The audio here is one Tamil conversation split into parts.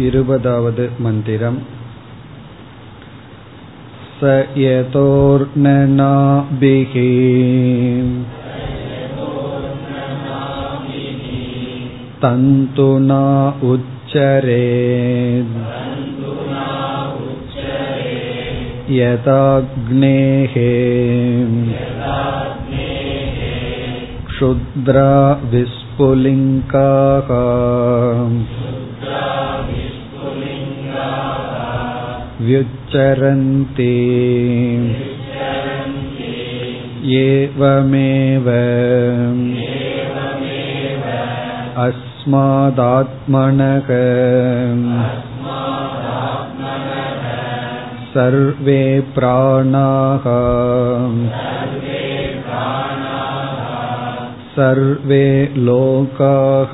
वद् मन्दिरम् स यतोर्णनाभिः तन्तुना उच्चरे यदाग्नेः क्षुद्रा विस्फुलिङ्काः व्युच्चरन्ति एवमेव अस्मादात्मनः सर्वे प्राणाः सर्वे लोकाः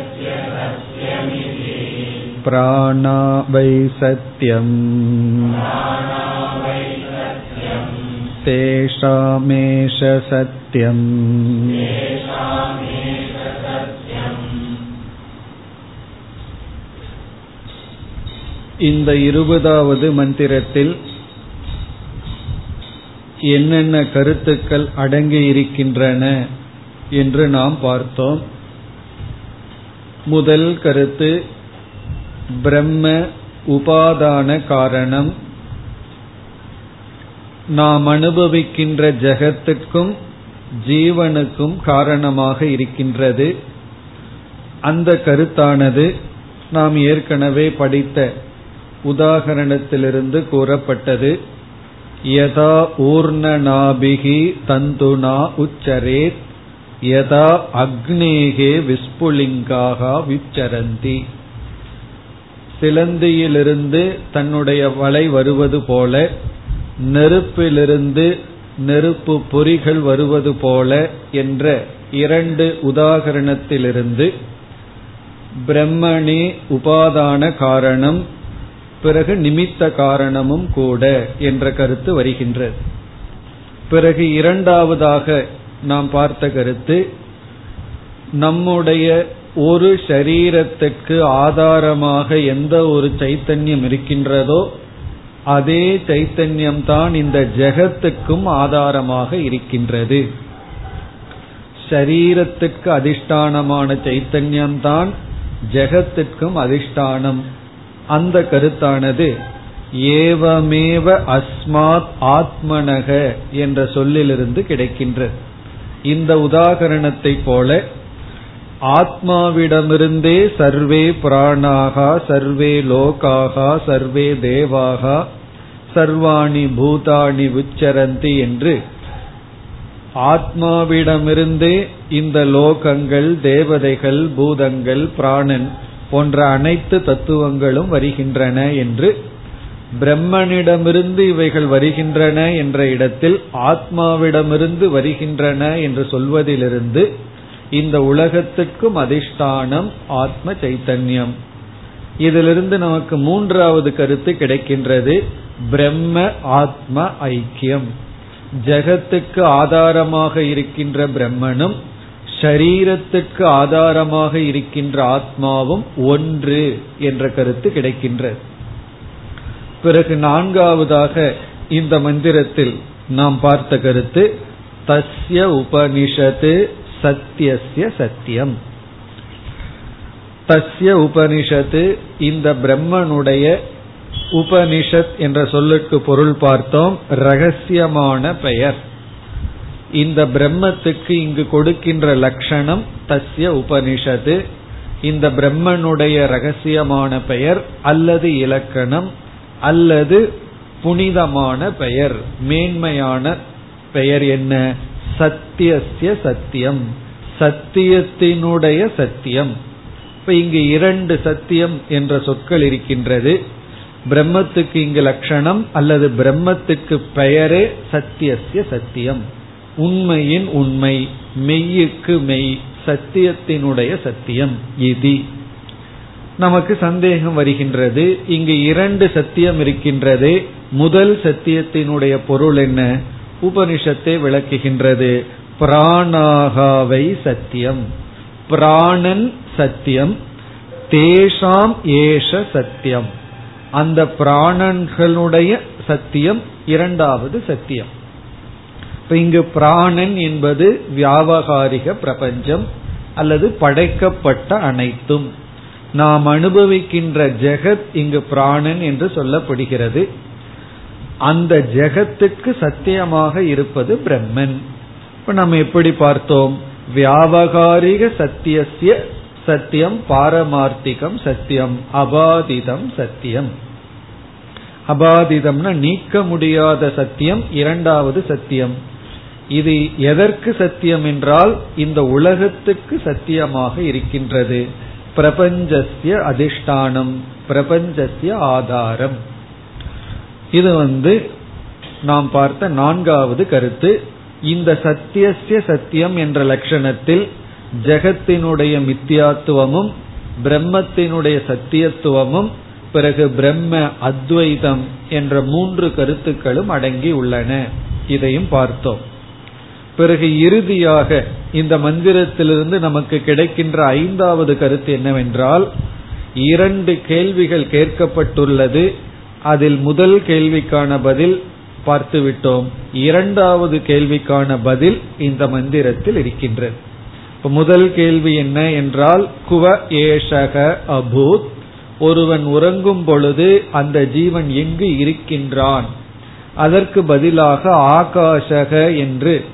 प्राणा वै सत्यम् तेषामेष सत्यम् இந்த இருபதாவது மந்திரத்தில் என்னென்ன கருத்துக்கள் அடங்கி இருக்கின்றன என்று நாம் பார்த்தோம் முதல் கருத்து பிரம்ம உபாதான காரணம். நாம் அனுபவிக்கின்ற ஜெகத்துக்கும் ஜீவனுக்கும் காரணமாக இருக்கின்றது. அந்த கருத்தானது நாம் ஏற்கனவே படித்த உதாகரணத்திலிருந்து கூறப்பட்டது. யதா ஊர்ணநாபிகி தந்துனா உச்சரேத் யதா அக்னேகே விஸ்புலிங்காக விச்சரந்தி. சிலந்தியிலிருந்து தன்னுடைய வலை வருவது போல நெருப்பிலிருந்து நெருப்பு பொறிகள் வருவது போல என்ற இரண்டு உதாகரணத்திலிருந்து பிரம்மணே உபாதான காரணம் பிறகு நிமித்த காரணமும் கூட என்ற கருத்து வருகின்றது. பிறகு இரண்டாவதாக நாம் பார்த்த கருத்து நம்முடைய ஒரு சரீரத்துக்கு ஆதாரமாக எந்த ஒரு சைத்தன்யம் இருக்கின்றதோ அதே சைத்தன்யம் தான் இந்த ஜெகத்துக்கும் ஆதாரமாக இருக்கின்றது. ஷரீரத்துக்கு அதிஷ்டானமான சைத்தன்யம் தான் ஜெகத்துக்கும் அதிஷ்டானம். அந்த கருத்தானது ஏவமேவ அஸ்மாத் ஆத்மனக என்ற சொல்லிலிருந்து கிடைக்கின்றது. இந்த உதாகரணத்தை போல ஆத்மாவிடமிருந்தே சர்வே பிராணாகா சர்வே லோகாகா சர்வே தேவாகா சர்வாணி பூதாணி உச்சரந்தி என்று ஆத்மாவிடமிருந்தே இந்த லோகங்கள் தேவதைகள் பூதங்கள் பிராணன் போன்ற அனைத்து தத்துவங்களும் வருகின்றன என்று பிரம்மனிடமிருந்து இவைகள் வருகின்றன என்ற இடத்தில் ஆத்மாவிடமிருந்து வருகின்றன என்று சொல்வதிலிருந்து இந்த உலகத்துக்கும் அதிஷ்டானம் ஆத்ம சைத்தன்யம். இதிலிருந்து நமக்கு மூன்றாவது கருத்து கிடைக்கின்றது பிரம்ம ஆத்ம ஐக்கியம். ஜெகத்துக்கு ஆதாரமாக இருக்கின்ற பிரம்மனும் ஷரீரத்துக்கு ஆதாரமாக இருக்கின்ற ஆத்மாவும் ஒன்று என்ற கருத்து கிடைக்கின்றது. பிறகு நான்காவதாக இந்த மந்திரத்தில் நாம் பார்த்த கருத்து தஸ்ய உபனிஷத்து சத்தியசிய சத்தியம். தஸ்ய உபனிஷத்து இந்த பிரம்மனுடைய உபனிஷத் என்ற சொல்லுக்கு பொருள் பார்த்தோம் ரகசியமான பெயர். இந்த பிரம்மத்துக்கு இங்கு கொடுக்கின்ற லட்சணம் தஸ்ய உபனிஷத்து. இந்த பிரம்மனுடைய ரகசியமான பெயர் அல்லது இலக்கணம் அல்லது புனிதமான பெயர் மேன்மையான பெயர் என்ன? சத்தியசிய சத்தியம். சத்தியத்தினுடைய சத்தியம். இப்ப இங்கு இரண்டு சத்தியம் என்ற சொற்கள் இருக்கின்றது. பிரம்மத்துக்கு இங்கு லட்சணம் அல்லது பிரம்மத்துக்கு பெயரே சத்தியசிய சத்தியம். உண்மையின் உண்மை மெய்யுக்கு மெய் சத்தியத்தினுடைய சத்தியம் இதி. நமக்கு சந்தேகம் வருகின்றது. இங்கு இரண்டு சத்தியம் இருக்கின்றது. முதல் சத்தியத்தினுடைய பொருள் என்ன? உபனிஷத்தை விளக்குகின்றது. பிராணாகாவை சத்தியம். பிராணன் சத்தியம். தேஷாம் ஏஷ சத்தியம். அந்த பிராணன்களுடைய சத்தியம் இரண்டாவது சத்தியம். இப்ப இங்கு பிராணன் என்பது வியாபகாரிக பிரபஞ்சம் அல்லது படைக்கப்பட்ட அனைத்தும். நாம் அனுபவிக்கின்ற ஜெகத் இங்கு பிராணன் என்று சொல்லப்படுகிறது. அந்த ஜெகத்துக்கு சத்தியமாக இருப்பது பிரம்மன். இப்ப நம்ம எப்படி பார்த்தோம்? வியாபகாரிக சத்தியசிய சத்தியம் பாரமார்த்திகம் சத்தியம் அபாதிதம் சத்தியம். அபாதிதம்னா நீக்க முடியாத சத்தியம் இரண்டாவது சத்தியம். இது எதற்கு சத்தியம் என்றால் இந்த உலகத்துக்கு சத்தியமாக இருக்கின்றது. பிரபஞ்சசிய அதிஷ்டானம் பிரபஞ்சசிய ஆதாரம். இது வந்து நாம் பார்த்த நான்காவது கருத்து. இந்த சத்தியசிய சத்தியம் என்ற லட்சணத்தில் ஜெகத்தினுடைய மித்தியாத்துவமும் பிரம்மத்தினுடைய சத்தியத்துவமும் பிறகு பிரம்ம அத்வைதம் என்ற மூன்று கருத்துக்களும் அடங்கி உள்ளன. இதையும் பார்த்தோம். பிறகு இறுதியாக இந்த மந்திரத்திலிருந்து நமக்கு கிடைக்கின்ற ஐந்தாவது கருத்து என்னவென்றால் இரண்டு கேள்விகள் கேட்கப்பட்டுள்ளது. அதில் முதல் கேள்விக்கான பதில் பார்த்துவிட்டோம். இரண்டாவது கேள்விக்கான பதில் இந்த மந்திரத்தில் இருக்கின்றது. முதல் கேள்வி என்ன என்றால் குவ ஏஷக அபூத். ஒருவன் உறங்கும் பொழுது அந்த ஜீவன் எங்கு இருக்கின்றான்? அதற்கு பதிலாக ஆகாஷக என்று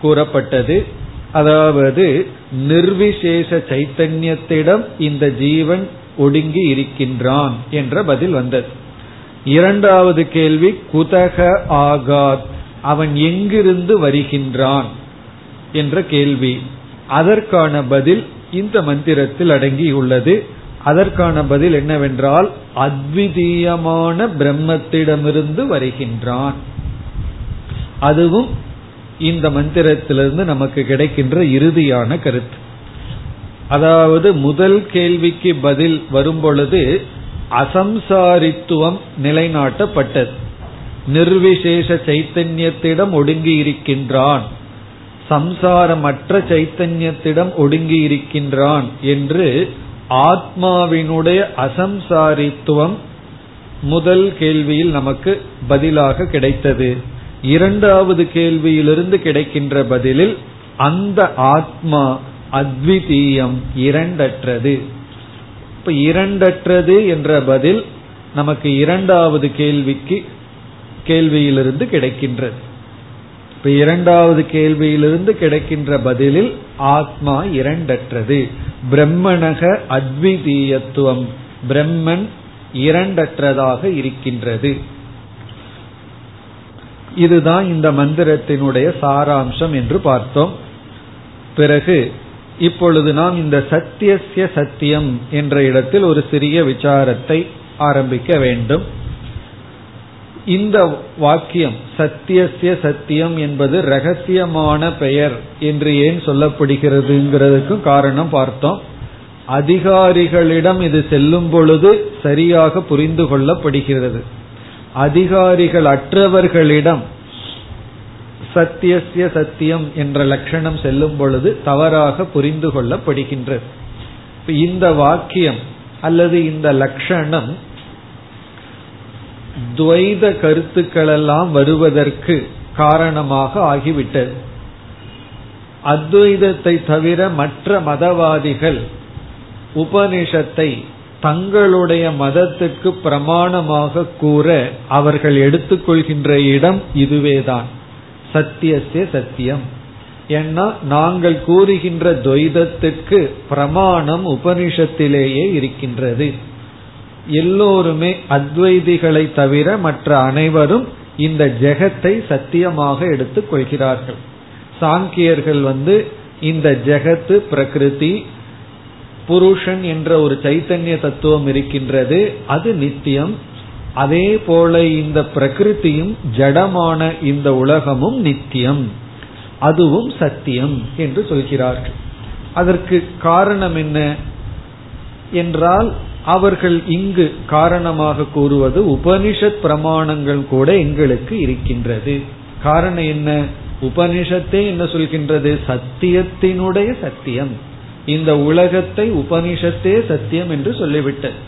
கூறப்பட்டது. அதாவது நிர்விசேஷ சைத்தன்யத்திடம் இந்த ஜீவன் ஒடுங்கி இருக்கின்றான் என்ற பதில் வந்தது. இரண்டாவது கேள்வி குதக ஆகாத். அவன் எங்கிருந்து வருகின்றான்? என்ற கேள்வி. அதற்கான பதில் இந்த மந்திரத்தில் அடங்கியுள்ளது. அதற்கான பதில் என்னவென்றால் அத்விதீயமான பிரம்மத்திடமிருந்து வருகின்றான். அதுவும் இந்த மந்திரத்திலிருந்து நமக்கு கிடைக்கின்ற இறுதியான கருத்து. அதாவது முதல் கேள்விக்கு பதில் வரும்பொழுது அசம்சாரித்துவம் நிலைநாட்டப்பட்டது. நிர்விசேஷ சைத்தன்யத்திடம் ஒடுங்கி இருக்கின்றான் சம்சாரமற்ற சைத்தன்யத்திடம் ஒடுங்கி இருக்கின்றான் என்று ஆத்மாவினுடைய அசம்சாரித்துவம் முதல் கேள்வியில் நமக்கு பதிலாக கிடைத்தது. இரண்டாவது கேள்வியிலிருந்து கிடைக்கின்ற பதிலில் அந்த ஆத்மா அத்விதீயம் இரண்டற்றது. இப்ப இரண்டற்றது என்ற பதில் நமக்கு இரண்டாவது கேள்விக்கு கேள்வியிலிருந்து கிடைக்கின்றது. இப்ப இரண்டாவது கேள்வியிலிருந்து கிடைக்கின்ற பதிலில் ஆத்மா இரண்டற்றது. பிரம்மணக அத்விதீயத்துவம். பிரம்மன் இரண்டற்றதாக இருக்கின்றது. இதுதான் இந்த மந்திரத்தினுடைய சாராம்சம் என்று பார்த்தோம். பிறகு இப்பொழுது நாம் இந்த சத்தியசிய சத்தியம் என்ற இடத்தில் ஒரு சிறிய விசாரத்தை ஆரம்பிக்க வேண்டும். இந்த வாக்கியம் சத்தியசிய சத்தியம் என்பது ரகசியமான பெயர் என்று ஏன் சொல்லப்படுகிறதுங்கிறதுக்கும் காரணம் பார்த்தோம். அதிகாரிகளிடம் இது செல்லும் பொழுது சரியாக புரிந்து கொள்ளப்படுகிறது. அதிகாரிகள் அற்றவர்களிடம் சத்தியசிய சத்தியம் என்ற லட்சணம் செல்லும் பொழுது தவறாக புரிந்து கொள்ளப்படுகின்றது. இந்த வாக்கியம் அல்லது இந்த லட்சணம் துவைத கருத்துக்களெல்லாம் வருவதற்கு காரணமாக ஆகிவிட்டது. அத்வைதத்தை தவிர மற்ற மதவாதிகள் உபனிஷத்தை தங்களுடைய மதத்துக்கு பிரமாணமாக கூற அவர்கள் எடுத்துக்கொள்கின்ற இடம் இதுவேதான். சத்தியசிய சத்தியம். ஏன்னா நாங்கள் கூறுகின்ற துவைதத்துக்கு பிரமாணம் உபனிஷத்திலேயே இருக்கின்றது. எல்லோருமே அத்வைதிகளை தவிர மற்ற அனைவரும் இந்த ஜெகத்தை சத்தியமாக எடுத்துக் கொள்கிறார்கள். சாங்கியர்கள் வந்து இந்த ஜெகத்து பிரகிருதி புருஷன் என்ற ஒரு சைத்தன்ய தத்துவம் இருக்கின்றது. அது நித்தியம். அதே போல இந்த பிரகிருதியும் ஜடமான இந்த உலகமும் நித்தியம். அதுவும் சத்தியம் என்று சொல்கிறார்கள். அதற்கு காரணம் என்ன என்றால் அவர்கள் இங்கு காரணமாக கூறுவது உபனிஷத் பிரமாணங்கள் கூட எங்களுக்கு இருக்கின்றது. காரணம் என்ன? உபனிஷத்தே என்ன சொல்கின்றது? சத்தியத்தினுடைய சத்தியம். இந்த உலகத்தை உபனிஷத்தே சத்தியம் என்று சொல்லிவிட்டது.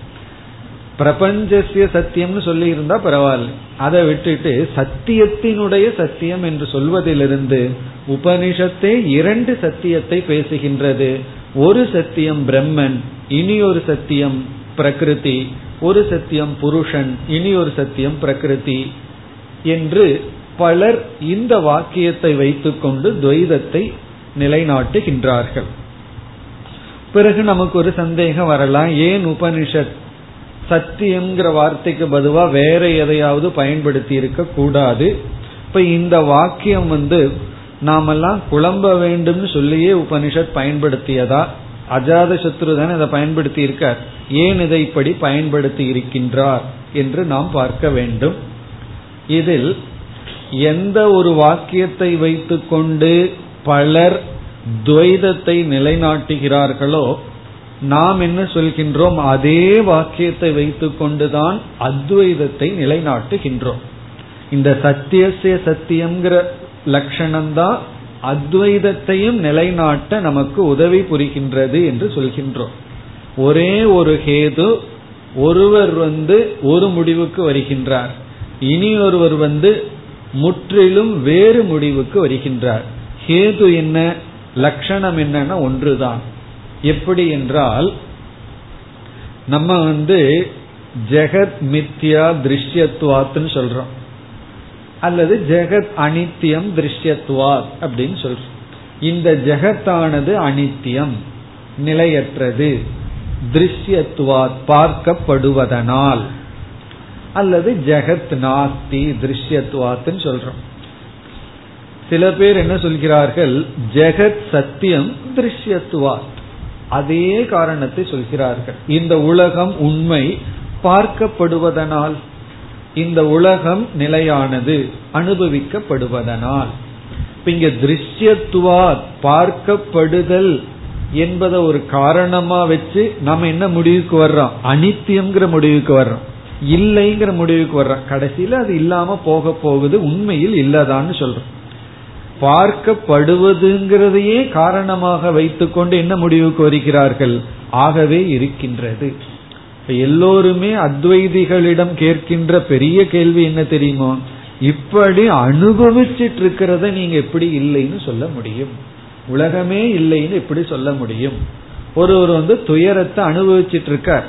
பிரபஞ்சசிய சத்தியம்னு சொல்லி இருந்தா பரவாயில்ல. அதை விட்டுட்டு சத்தியத்தினுடைய சத்தியம் என்று சொல்வதிலிருந்து உபனிஷத்தே இரண்டு சத்தியத்தை பேசுகின்றது. ஒரு சத்தியம் பிரம்மன் இனி ஒரு சத்தியம் பிரகிருதி. ஒரு சத்தியம் புருஷன் இனி ஒரு சத்தியம் பிரகிருதி என்று பலர் இந்த வாக்கியத்தை வைத்துக்கொண்டு துவைதத்தை நிலைநாட்டுகின்றார்கள். பிறகு நமக்கு ஒரு சந்தேகம் வரலாம். ஏன் உபனிஷத் சத்தியம்ங்கிற வார்த்தைக்கு பதுவா வேற எதையாவது பயன்படுத்தி இருக்க கூடாது. இப்ப இந்த வாக்கியம் வந்து நாமெல்லாம் குழம்ப வேண்டும்னு சொல்லியே உபனிஷத் பயன்படுத்தியதா? அஜாத சத்ரு தானே அதை பயன்படுத்தி இருக்கார் ஏன் இதை இப்படி பயன்படுத்தி இருக்கின்றார் என்று நாம் பார்க்க வேண்டும். இதில் எந்த ஒரு வாக்கியத்தை வைத்துக்கொண்டு பலர் துவைதத்தை நிலைநாட்டுகிறார்களோ நாம் என்ன சொல்கின்றோம்? அதே வாக்கியத்தை வைத்துக் கொண்டுதான் அத்வைதத்தை நிலைநாட்டுகின்றோம். இந்த சத்தியசிய சத்தியம்ங்கிற லட்சணம்தான் அத்வைதத்தையும் நிலைநாட்ட நமக்கு உதவி புரிகின்றது என்று சொல்கின்றோம். ஒரே ஒரு ஹேது ஒருவர் வந்து ஒரு முடிவுக்கு வருகின்றார். இனி ஒருவர் வந்து முற்றிலும் வேறு முடிவுக்கு வருகின்றார். ஹேது என்ன? லட்சணம் என்னன்னா ஒன்றுதான். எப்படி என்றால் நம்ம வந்து ஜெகத் மித்யா திருஷ்யத்துவாத்துன்னு சொல்றோம். அல்லது ஜெகத் அனித்தியம் திருஷ்யத்துவாத் அப்படின்னு சொல்றோம். இந்த ஜெகத்தானது அனித்தியம் நிலையற்றது திருஷ்யத்துவாத் பார்க்கப்படுவதனால். அல்லது ஜெகத் நாஸ்தி திருஷ்யத்துவாத்துன்னு சொல்றோம். சில பேர் என்ன சொல்கிறார்கள் ஜெகத் சத்தியம் திருஷ்யத்துவாத். அதே காரணத்தை சொல்கிறார்கள். இந்த உலகம் உண்மை பார்க்கப்படுவதனால் இந்த உலகம் நிலையானது அனுபவிக்கப்படுவதனால். இங்க திருஷ்யத்துவா பார்க்கப்படுதல் என்பதை ஒரு காரணமா வச்சு நம்ம என்ன முடிவுக்கு வர்றோம்? அனித்தியம்ங்கிற முடிவுக்கு வர்றோம். இல்லைங்கிற முடிவுக்கு வர்றோம். கடைசியில அது இல்லாம போக போகுது உண்மையில் இல்லதான்னு சொல்றோம். பார்க்கப்படுவதுங்கிறதையே காரணமாக வைத்துக்கொண்டு என்ன முடிவுக்கு வருகிறார்கள் ஆகவே இருக்கின்றது. எல்லோருமே அத்வைதிகளிடம் கேட்கின்ற பெரிய கேள்வி என்ன தெரியுமோ? இப்படி அனுபவிச்சிட்டு இருக்கிறத நீங்க எப்படி இல்லைன்னு சொல்ல முடியும். உலகமே இல்லைன்னு எப்படி சொல்ல முடியும்? ஒருவர் வந்து துயரத்தை அனுபவிச்சிட்டு இருக்கார்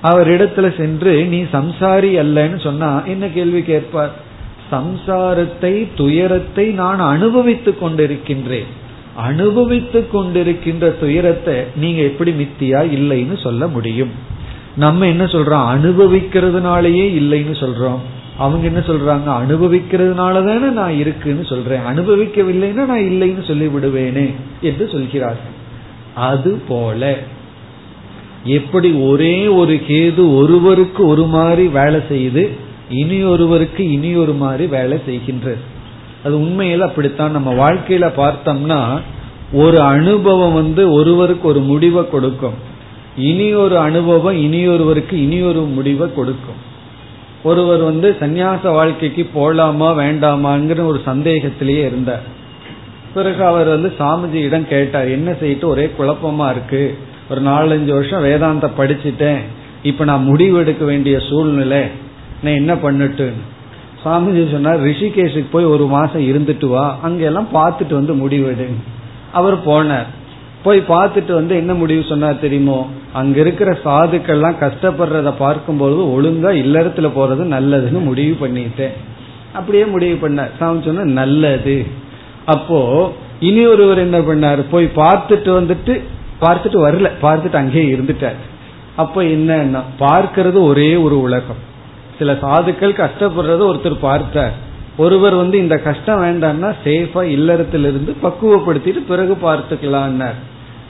அவர் இடத்துல சென்று நீ சம்சாரி அல்லன்னு சொன்னா என்ன கேள்வி கேட்பார்? சம்சாரத்தை துயரத்தை நான் அனுபவித்துக் கொண்டிருக்கின்றேன். அனுபவித்துக் கொண்டிருக்கின்ற துயரத்தை நீங்க எப்படி மித்தியா இல்லைன்னு சொல்ல முடியும். நம்ம என்ன சொல்றோம்? அனுபவிக்கிறதுனாலயே இல்லைன்னு சொல்றோம். அவங்க என்ன சொல்றாங்க? அனுபவிக்கிறதுனால தானே நான் இருக்குன்னு சொல்றேன். அனுபவிக்கவில்லைன்னா நான் இல்லைன்னு சொல்லி விடுவேனே என்று சொல்கிறார்கள். அது போல எப்படி ஒரே ஒரு கேது ஒருவருக்கு ஒரு மாதிரி வேலை செய்து இனி ஒருவருக்கு இனி ஒரு மாதிரி வேலை செய்கின்றது. அது உண்மையில் அப்படித்தான். நம்ம வாழ்க்கையில பார்த்தோம்னா ஒரு அனுபவம் வந்து ஒருவருக்கு ஒரு முடிவை கொடுக்கும். இனி ஒரு அனுபவம் இனியொருவருக்கு இனி ஒரு முடிவை கொடுக்கும். ஒருவர் வந்து சந்நியாச வாழ்க்கைக்கு போலாமா வேண்டாமாங்கிற ஒரு சந்தேகத்திலேயே இருந்தார். பிறகு அவர் வந்து சாமிஜியிடம் கேட்டார் என்ன செய்யிட்டு ஒரே குழப்பமா இருக்கு? ஒரு நாலஞ்சு வருஷம் வேதாந்த படிச்சுட்டேன். இப்ப நான் முடிவு எடுக்க வேண்டிய சூழ்நிலை நான் என்ன பண்ணட்டு? சாமிஜி சொன்னார் ரிஷிகேஷுக்கு போய் ஒரு மாசம் இருந்துட்டு வா அங்கெல்லாம் பார்த்துட்டு வந்து முடிவெடு அவர் போனார். போய் பார்த்துட்டு வந்து என்ன முடிவு சொன்னார் தெரியுமோ அங்க இருக்கிற சாதுக்கள்லாம் கஷ்டப்படுறத பார்க்கும்போது ஒழுங்கா இல்லறத்துல போறது நல்லதுன்னு முடிவு பண்ணிட்டேன். அப்படியே முடிவு பண்ணார். சாமி சொன்ன நல்லது. அப்போ இனி ஒருவர் என்ன பண்ணார்? போய் பார்த்துட்டு வந்துட்டு பார்த்துட்டு வரல பார்த்துட்டு அங்கேயே இருந்துட்டார். அப்ப என்ன பார்க்கறது ஒரே ஒரு உலகம். சில சாதுக்கள் கஷ்டப்படுறத ஒருத்தர் பார்த்தார். ஒருவர் வந்து இந்த கஷ்டம் வேண்டாம்னா சேஃபா இல்லறத்திலிருந்து பக்குவப்படுத்திட்டு பிறகு பார்த்துக்கலான்னார்.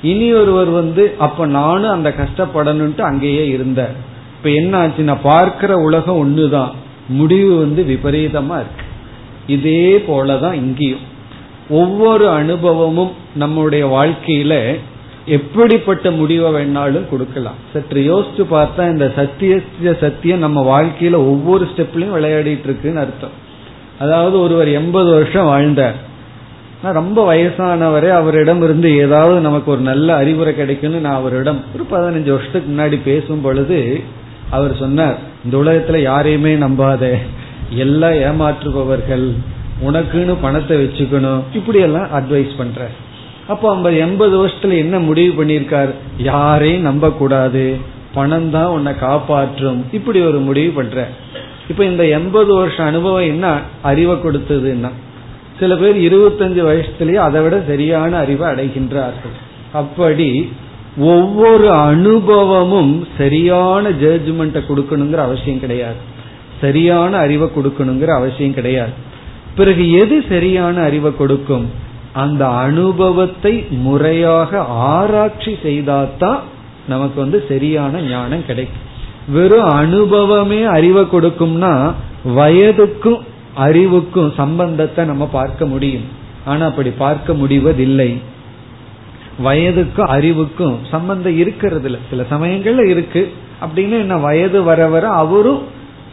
இனி ஒருவர் வந்து அப்ப நானும் அந்த கஷ்டப்படணும்ட்டு அங்கேயே இருந்தார். இப்ப என்ன ஆச்சுன்னா பார்க்கிற உலகம் ஒண்ணுதான். முடிவு வந்து விபரீதமா இருக்கு. இதே போலதான் இங்கேயும். ஒவ்வொரு அனுபவமும் நம்முடைய வாழ்க்கையில எப்படிப்பட்ட முடிவை வேணாலும் கொடுக்கலாம். சற்று யோசிச்சு பார்த்தா இந்த சத்திய சத்தியம் நம்ம வாழ்க்கையில ஒவ்வொரு ஸ்டெப்லயும் விளையாடிட்டு இருக்குன்னு அர்த்தம். அதாவது ஒருவர் எண்பது வருஷம் வாழ்ந்தார். ரொம்ப வயசானவரே அவரிடம் இருந்து ஏதாவது நமக்கு ஒரு நல்ல அறிவுரை கிடைக்கும்னு நான் அவரிடம் ஒரு பதினஞ்சு வருஷத்துக்கு முன்னாடி பேசும் பொழுது அவர் சொன்னார் இந்த உலகத்துல யாரையுமே நம்பாத. எல்லாம் ஏமாற்றுபவர்கள். உனக்குன்னு பணத்தை வச்சுக்கணும். இப்படி எல்லாம் அட்வைஸ் பண்ற அப்போ ஐம்பது எண்பது வருஷத்துல என்ன முடிவு பண்ணியிருக்காரு? யாரையும் நம்ப கூடாது பணம் தான் உன்னை காப்பாற்றும். இப்படி ஒரு முடிவு பண்ற. இப்ப இந்த எண்பது வருஷம் அனுபவம் என்ன அறிவை கொடுத்ததுன்னா சில பேர் இருபத்தஞ்சு வயசுலயே அதை விட சரியான அறிவை அடைகின்றார்கள். அப்படி ஒவ்வொரு அனுபவமும் சரியான ஜட்ஜ்மெண்ட்டை கொடுக்கணுங்கிற அவசியம் கிடையாது. சரியான அறிவை கொடுக்கணுங்கிற அவசியம் கிடையாது. பிறகு எது சரியான அறிவை கொடுக்கும்? அந்த அனுபவத்தை முறையாக ஆராய்ச்சி செய்தாதான் நமக்கு வந்து சரியான ஞானம் கிடைக்கும். வெறும் அனுபவமே அறிவை கொடுக்கும்னா வயதுக்கும் அறிவுக்கும் சம்பந்தத்தை நம்ம பார்க்க முடியும். ஆனா அப்படி பார்க்க முடிவதில்லை. வயதுக்கும் அறிவுக்கும் சம்பந்தம் இருக்கிறது சில சமயங்கள்ல இருக்கு. அப்படின்னு என்ன வயது வர வர அவரும்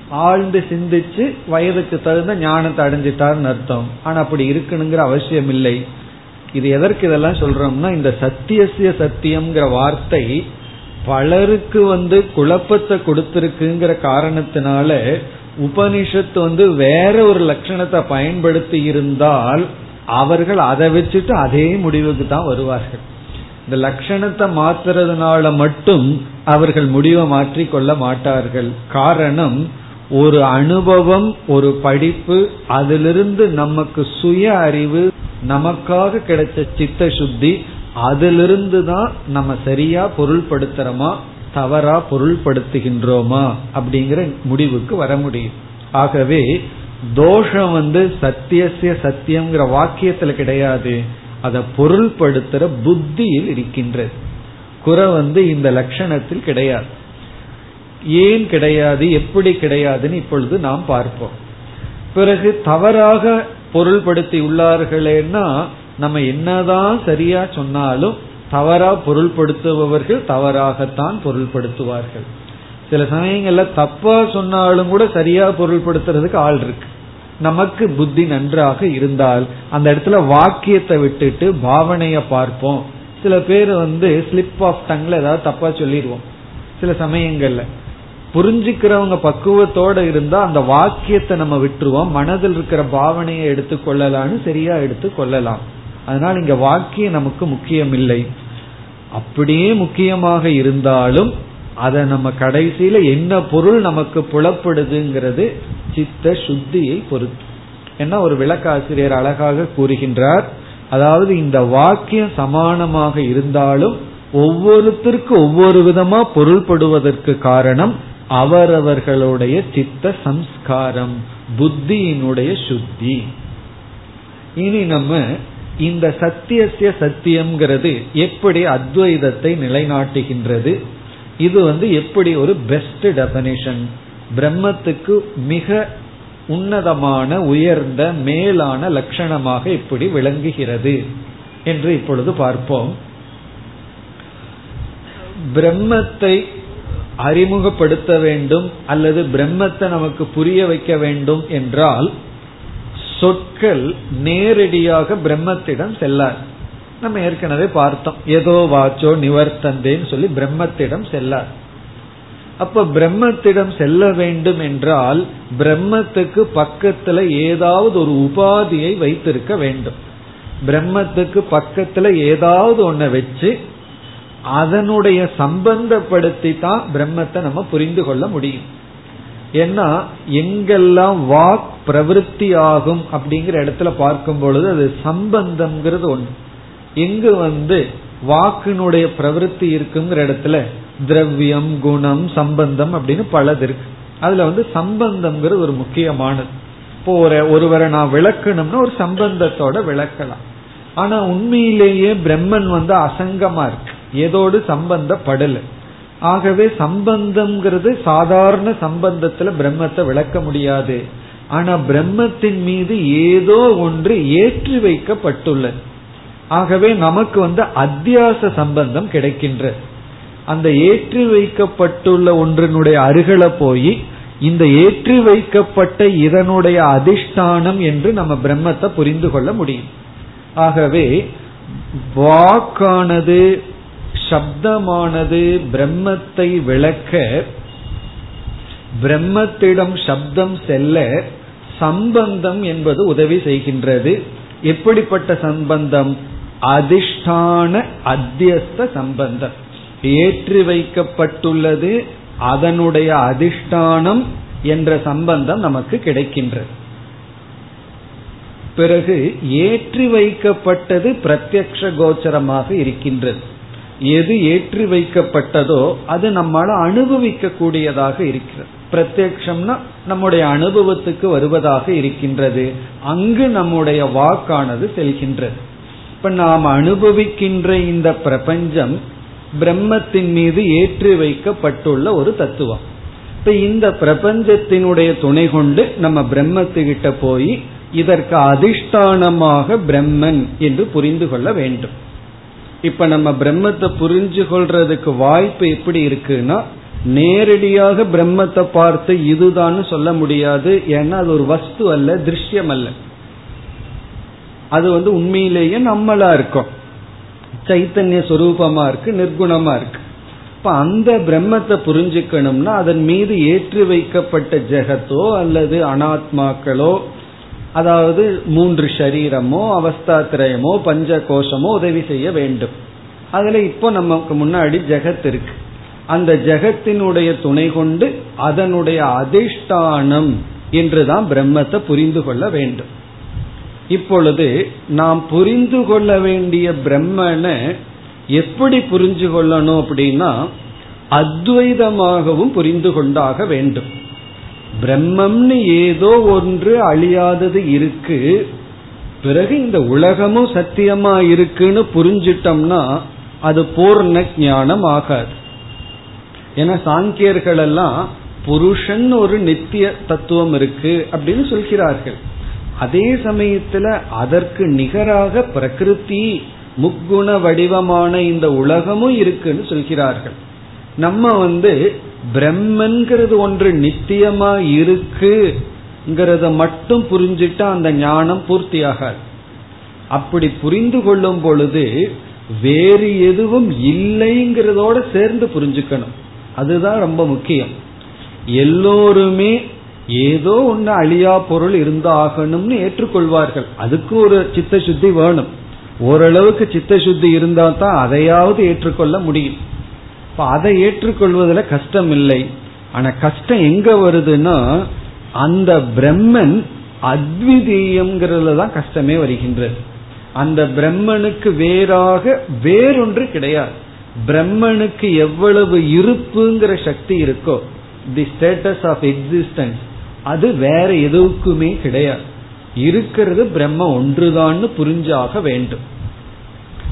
ஆழ்ந்து சிந்திச்சு வயதுக்கு தகுந்த ஞானத்தை அடைஞ்சிட்டார்னு அர்த்தம். ஆனா அப்படி இருக்கணுங்கிற அவசியம் இல்லை இது எதற்கு இதெல்லாம் சொல்றோம்னா இந்த சத்தியசிய சத்தியம்ங்கிற வார்த்தை பலருக்கு வந்து குழப்பத்தை கொடுத்திருக்குங்கிற காரணத்தினால உபனிஷத்து வந்து வேற ஒரு லட்சணத்தை பயன்படுத்தி இருந்தால் அவர்கள் அதை வச்சுட்டு அதே முடிவுக்கு தான் வருவார்கள். இந்த லட்சணத்தை மாத்துறதுனால மட்டும் அவர்கள் முடிவை மாற்றி கொள்ள மாட்டார்கள். காரணம் ஒரு அனுபவம் ஒரு படிப்பு அதிலிருந்து நமக்கு சுய அறிவு நமக்காக கிடைச்ச சித்த சுத்தி அதிலிருந்து தான் நம்ம சரியா பொருள்படுத்துறோமா தவறா பொருள்படுத்துகின்றோமா அப்படிங்கிற முடிவுக்கு வர முடியும். ஆகவே தோஷம் வந்து சத்தியசிய சத்தியம்ங்கிற வாக்கியத்துல கிடையாது. அதை பொருள்படுத்துற புத்தியில் இருக்கின்றது. குறை வந்து இந்த லட்சணத்தில் கிடையாது. ஏன் கிடையாது எப்படி கிடையாதுன்னு இப்பொழுது நாம் பார்ப்போம். பிறகு தவறாக பொருள்படுத்தி உள்ளார்களேன்னா நம்ம என்னதான் சரியா சொன்னாலும் தவறா பொருள்படுத்துபவர்கள் தவறாகத்தான் பொருள்படுத்துவார்கள். சில சமயங்கள்ல தப்பா சொன்னாலும் கூட சரியா பொருள்படுத்துறதுக்கு ஆள் இருக்கு. நமக்கு புத்தி நன்றாக இருந்தால் அந்த இடத்துல வாக்கியத்தை விட்டுட்டு பாவனைய பார்ப்போம். சில பேர் வந்து ஸ்லிப் ஆஃப் டங்ல ஏதாவது தப்பா சொல்லிடுவோம். சில சமயங்கள்ல. புரிஞ்சுக்கிறவங்க பக்குவத்தோட இருந்தா அந்த வாக்கியத்தை நம்ம விட்டுருவோம். மனதில் இருக்கிற பாவனையை எடுத்துக்கொள்ளலாம்னு சரியா எடுத்து கொள்ளலாம். அதனால இங்க வாக்கியம் நமக்கு முக்கியம் இல்லை அப்படியே முக்கியமாக இருந்தாலும் அதை நம்ம கடைசியில என்ன பொருள் நமக்கு புலப்படுதுங்கிறது சித்த சுத்தியை பொறுத்து. என்ன ஒரு விளக்காசிரியர் அழகாக கூறுகின்றார். அதாவது இந்த வாக்கியம் சமானமாக இருந்தாலும் ஒவ்வொருத்தருக்கு ஒவ்வொரு விதமா பொருள்படுவதற்கு காரணம் அவரவர்களுடைய சித்த சம்ஸ்காரம் புத்தியினுடைய சுத்தி. இனி நம்ம இந்த சத்தியசிய சத்தியம்ங்கிறது எப்படி அத்வைதத்தை நிலைநாட்டுகின்றது? இது வந்து எப்படி ஒரு பெஸ்ட் டெபனிஷன் பிரம்மத்துக்கு மிக உன்னதமான உயர்ந்த மேலான லட்சணமாக இப்படி விளங்குகிறது என்று இப்பொழுது பார்ப்போம். பிரம்மத்தை அறிமுகப்படுத்த வேண்டும் அல்லது பிரம்மத்தை நமக்கு புரிய வைக்க வேண்டும் என்றால் சொற்கள் நேரடியாக பிரம்மத்திடம் செல்லார் நம்ம ஏற்கனவே பார்த்தோம். ஏதோ வாச்சோ நிவர்த்தந்தேன்னு சொல்லி பிரம்மத்திடம் செல்லார் அப்ப பிரம்மத்திடம் செல்ல வேண்டும் என்றால் பிரம்மத்துக்கு பக்கத்துல ஏதாவது ஒரு உபாதியை வைத்திருக்க வேண்டும். பிரம்மத்துக்கு பக்கத்துல ஏதாவது ஒன்ன வச்சு அதனுடைய சம்பந்தப்படுத்தி தான் பிரம்மத்தை நம்ம புரிந்து கொள்ள முடியும். ஏன்னா எங்கெல்லாம் வாக் பிரவருத்தி ஆகும் அப்படிங்கிற இடத்துல பார்க்கும் பொழுது அது சம்பந்தம்ங்கிறது ஒன்று எங்கு வந்து வாக்கினுடைய பிரவருத்தி இருக்குங்கிற இடத்துல திரவியம் குணம் சம்பந்தம் அப்படின்னு பலது இருக்கு. அதுல வந்து சம்பந்தம்ங்கிறது ஒரு முக்கியமானது. இப்போ ஒரு ஒருவரை நான் விளக்கணும்னா ஒரு சம்பந்தத்தோட விளக்கலாம். ஆனா உண்மையிலேயே பிரம்மன் வந்து அசங்கமா இருக்கு. ஏதோடு சம்பந்தப்படல. ஆகவே சம்பந்தம்ங்கிறது சாதாரண சம்பந்தத்துல பிரம்மத்தை விளக்க முடியாது. ஆனா பிரம்மத்தின் மீது ஏதோ ஒன்று ஏற்றி வைக்கப்பட்டுள்ளது ஆகவே நமக்கு வந்து அத்தியாச சம்பந்தம் கிடைக்கின்றது அந்த ஏற்றி வைக்கப்பட்டுள்ள ஒன்றினுடைய அருகில போய் இந்த ஏற்றி வைக்கப்பட்ட இதனுடைய அதிஷ்டானம் என்று நம்ம பிரம்மத்தை புரிந்து கொள்ள முடியும். ஆகவே வாக்கானது சப்தமானது பிரம்மத்தை விளக்க பிரம்மத்திடம் சப்தம் செல்ல சம்பந்தம் என்பது உதவி செய்கின்றது. எப்படிப்பட்ட சம்பந்தம்? அதிஷ்டான அத்தியஸ்த சம்பந்தம். ஏற்றி வைக்கப்பட்டுள்ளது அதனுடைய அதிஷ்டானம் என்ற சம்பந்தம் நமக்கு கிடைக்கின்றது. பிறகு ஏற்றி வைக்கப்பட்டது பிரத்யக்ஷ கோச்சரமாக இருக்கின்றது. எது ஏற்றி வைக்கப்பட்டதோ அது நம்மால அனுபவிக்க கூடியதாக இருக்கிறது. பிரத்யக்ஷம்னா நம்முடைய அனுபவத்துக்கு வருவதாக இருக்கின்றது. அங்கு நம்முடைய வாக்கானது செல்கின்றது. இப்ப நாம் அனுபவிக்கின்ற இந்த பிரபஞ்சம் பிரம்மத்தின் மீது ஏற்றி வைக்கப்பட்டுள்ள ஒரு தத்துவம். இப்ப இந்த பிரபஞ்சத்தினுடைய துணை கொண்டு நம்ம பிரம்மத்துக்கிட்ட போய் இதற்கு அதிஷ்டானமாக பிரம்மன் என்று புரிந்து கொள்ள வேண்டும். இப்ப நம்ம பிரம்மத்தை புரிஞ்சு கொள்றதுக்கு வாய்ப்பு எப்படி இருக்குன்னா நேரடியாக பிரம்மத்தை பார்த்து இதுதான் சொல்ல முடியாது. ஏன்னா அது ஒரு வஸ்து அல்ல திருஷ்யம் அல்ல. அது வந்து உண்மையிலேயே நம்மளா இருக்கும். சைத்தன்ய சுரூபமா இருக்கு நிர்குணமா இருக்கு. இப்ப அந்த பிரம்மத்தை புரிஞ்சுக்கணும்னா அதன் மீது ஏற்றி வைக்கப்பட்ட ஜெகத்தோ அல்லது அனாத்மாக்களோ அதாவது மூன்று ஷரீரமோ அவஸ்தாத்திரயமோ பஞ்ச கோஷமோ உதவி செய்ய வேண்டும். அதுல இப்போ நமக்கு முன்னாடி ஜெகத் இருக்கு. அந்த ஜெகத்தினுடைய துணை கொண்டு அதனுடைய அதிஷ்டானம் என்றுதான் பிரம்மத்தை புரிந்து கொள்ள வேண்டும். இப்பொழுது நாம் புரிந்து கொள்ள வேண்டிய பிரம்மனை எப்படி புரிஞ்சு கொள்ளணும் அப்படின்னா அத்வைதமாகவும் புரிந்து கொண்டாக வேண்டும். பிரம்மம்னு ஏதோ ஒன்று அழியாதது இருக்கு. பிறகு இந்த உலகமும் சத்தியமா இருக்குன்னு புரிஞ்சிட்டோம்னா அது பூர்ண ஞானம் ஆகாது. ஏன்னா சாங்கியர்கள் எல்லாம் புருஷன் ஒரு நித்திய தத்துவம் இருக்கு அப்படின்னு சொல்கிறார்கள். அதே சமயத்துல அதற்கு நிகராக பிரகிருதி முக்குண வடிவமான இந்த உலகமும் இருக்குன்னு சொல்கிறார்கள். நம்ம வந்து பிரம்மன்கிறது ஒன்று நித்தியமா இருக்குங்கிறத மட்டும் புரிஞ்சுட்டா அந்த ஞானம் பூர்த்தியாகாது. அப்படி புரிந்து கொள்ளும் பொழுது வேறு எதுவும் இல்லைங்கிறதோட சேர்ந்து புரிஞ்சுக்கணும். அதுதான் ரொம்ப முக்கியம். எல்லோருமே ஏதோ ஒன்று அழியா பொருள் இருந்தாகணும்னு ஏற்றுக்கொள்வார்கள். அதுக்கு ஒரு சித்த சுத்தி வேணும். ஓரளவுக்கு சித்த சுத்தி இருந்தா தான் அதையாவது ஏற்றுக்கொள்ள முடியும். இப்ப அதை ஏற்றுக்கொள்வதில் கஷ்டம் இல்லை. ஆனா கஷ்டம் எங்க வருதுன்னா அந்த பிரம்மன் அத்விதீயம்ங்கிறதுல தான் கஷ்டமே வருகின்றது. அந்த பிரம்மனுக்கு வேறாக வேறொன்று கிடையாது. பிரம்மனுக்கு எவ்வளவு இருப்புங்கிற சக்தி இருக்கோ தி ஸ்டேட்டஸ் ஆஃப் எக்ஸிஸ்டன்ஸ் அது வேற எதுவுக்குமே கிடையாது. இருக்கிறது பிரம்ம ஒன்றுதான்னு புரிஞ்சாக வேண்டும்.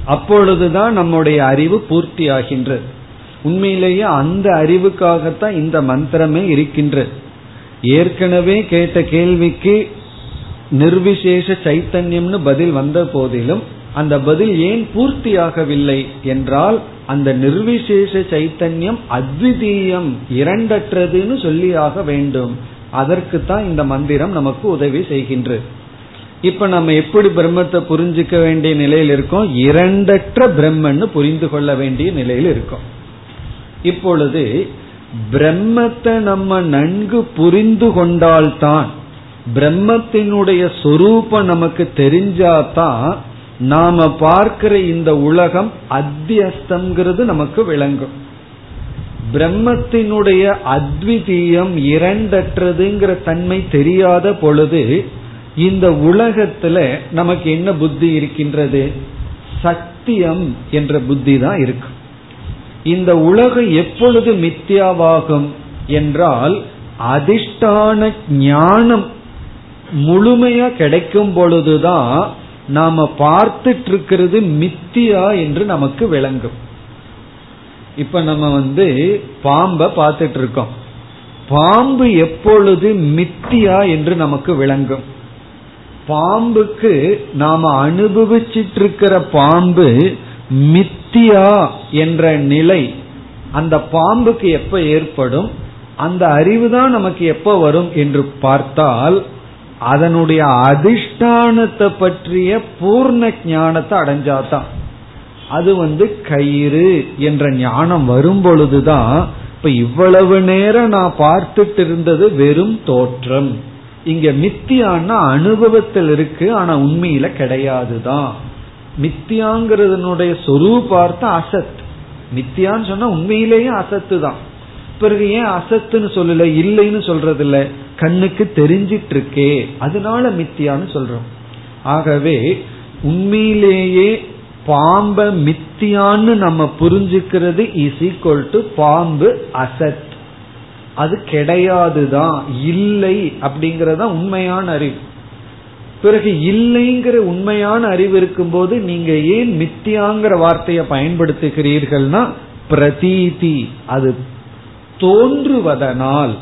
அப்பொழுதுதான் நம்முடைய அறிவு பூர்த்தி ஆகின்றது உண்மையிலேயே அந்த அறிவுக்காகத்தான் இந்த மந்திரமே இருக்கின்றது ஏற்கனவே கேட்ட கேள்விக்கு நிர்விசேஷ சைத்தன்யம்னு பதில் வந்த போதிலும் அந்த பதில் ஏன் பூர்த்தியாகவில்லை என்றால் அந்த நிர்விசேஷ சைத்தன்யம் அத்விதீயம் இரண்டற்றதுன்னு சொல்லியாக வேண்டும். அதற்கு தான் இந்த மந்திரம் நமக்கு உதவி செய்கின்றது இப்ப நம்ம எப்படி பிரம்மத்தை புரிஞ்சுக்க வேண்டிய நிலையில் இருக்கோம்? இரண்டற்ற பிரம்மன்னு புரிந்து கொள்ள வேண்டிய நிலையில் இருக்கோம். இப்பொழுது பிரம்மத்தை நம்ம நன்கு புரிந்து கொண்டால்தான் பிரம்மத்தினுடைய சொரூபம் நமக்கு தெரிஞ்சாதான் நாம பார்க்கிற இந்த உலகம் அத்தியஸ்தம்ங்கிறது நமக்கு விளங்கும். பிரம்மத்தினுடைய அத்விதீயம் இரண்டற்றதுங்கிற தன்மை தெரியாத பொழுது இந்த உலகத்துல நமக்கு என்ன புத்தி இருக்கின்றது? சத்தியம் என்ற புத்தி தான் இருக்கு. இந்த உலகம் எப்பொழுது மித்தியாவாகும் என்றால் அதிஷ்டான ஞானம் முழுமையா கிடைக்கும் பொழுதுதான் நாம பார்த்துட்டு இருக்கிறது மித்தியா என்று நமக்கு விளங்கும். இப்ப நம்ம வந்து பாம்பை பார்த்துட்டு இருக்கோம் பாம்பு எப்பொழுது மித்தியா என்று நமக்கு விளங்கும். பாம்புக்கு நாம அனுபவிச்சிட்டு இருக்கிற பாம்பு மித்தியா என்ற நிலை அந்த பாம்புக்கு எப்ப ஏற்படும்? அந்த அறிவு தான் நமக்கு எப்ப வரும் என்று பார்த்தால் அதனுடைய அதிஷ்டானத்தை பற்றிய பூர்ண ஞானத்தை அடைஞ்சாதான். அது வந்து கயிறு என்ற ஞானம் வரும் பொழுதுதான் இப்ப இவ்வளவு நேரம் நான் பார்த்துட்டு இருந்தது வெறும் தோற்றம். இங்க மித்தியான்னா அனுபவத்தில் இருக்கு ஆனா உண்மையில கிடையாதுதான். மித்தியாங்கிறதுனுடைய சொரூபார்த்தம் அசத். மித்தியான்னு சொன்னா உண்மையிலேயே அசத்து தான். பிறகு ஏன் அசத்துன்னு சொல்லல இல்லைன்னு சொல்றது இல்ல கண்ணுக்கு தெரிஞ்சிட்டு இருக்கே அதனால மித்தியான்னு சொல்றோம். ஆகவே உண்மையிலேயே பாம்ப மித்தியான்னு நம்ம புரிஞ்சுக்கிறது இஸ் ஈக்வல் டு பாம்பு அசத். அது கிடையாதுதான் இல்லை அப்படிங்கறத உண்மையான அறிவு. பிறகு இல்லைங்கிற உண்மையான அறிவு இருக்கும்போது நீங்க ஏன் மித்தியாங்கிற வார்த்தையை பயன்படுத்துகிறீர்கள்னா பிரதீதி அது தோன்றுவதனால்.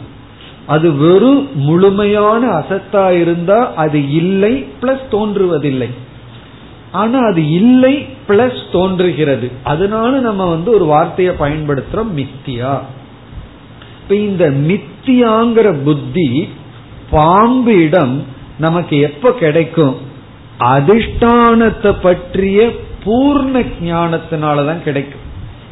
அது வெறும் முழுமையான அசத்தா இருந்தா அது இல்லை பிளஸ் தோன்றுவதில்லை. ஆனா அது இல்லை பிளஸ் தோன்றுகிறது. அதனால நம்ம வந்து ஒரு வார்த்தையை பயன்படுத்துறோம் மித்தியா. இப்ப இந்த மித்தியாங்கிற புத்தி பாம்பிடம் நமக்கு எப்ப கிடைக்கும்? அதிஷ்டானத்தை பற்றிய பூர்ண ஞானத்தினாலதான் கிடைக்கும்.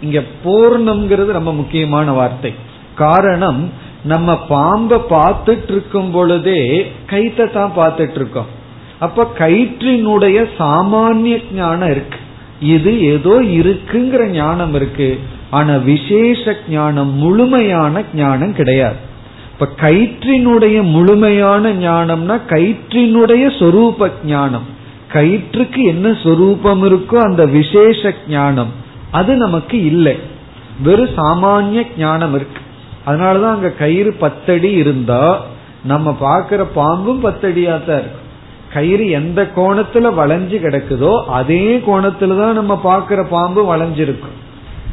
இங்க பூர்ணம்ங்கிறது ரொம்ப முக்கியமான வார்த்தை. காரணம் நம்ம பாம்பை பார்த்துட்டு இருக்கும் பொழுதே கைத்தை தான் பார்த்துட்டு இருக்கோம் அப்ப கயிற்றினுடைய சாமானிய ஞானம் இருக்கு. இது ஏதோ இருக்குங்கிற ஞானம் இருக்கு. ஆனா விசேஷ ஞானம் முழுமையான ஞானம் கிடையாது. இப்ப கயிற்றினுடைய முழுமையான ஞானம்னா கயிற்றினுடைய சொரூப ஞானம். கயிற்றுக்கு என்ன சொரூபம் இருக்கோ அந்த விசேஷ ஞானம். அது நமக்கு இல்லை. வெறும் சாமானிய ஞானம் இருக்கு. அதனாலதான் அங்க கயிறு பத்தடி இருந்தா நம்ம பாக்குற பாம்பும் பத்தடியா தான் இருக்கும். கயிறு எந்த கோணத்துல வளைஞ்சு கிடக்குதோ அதே கோணத்துல தான் நம்ம பாக்குற பாம்பு வளைஞ்சிருக்கும்.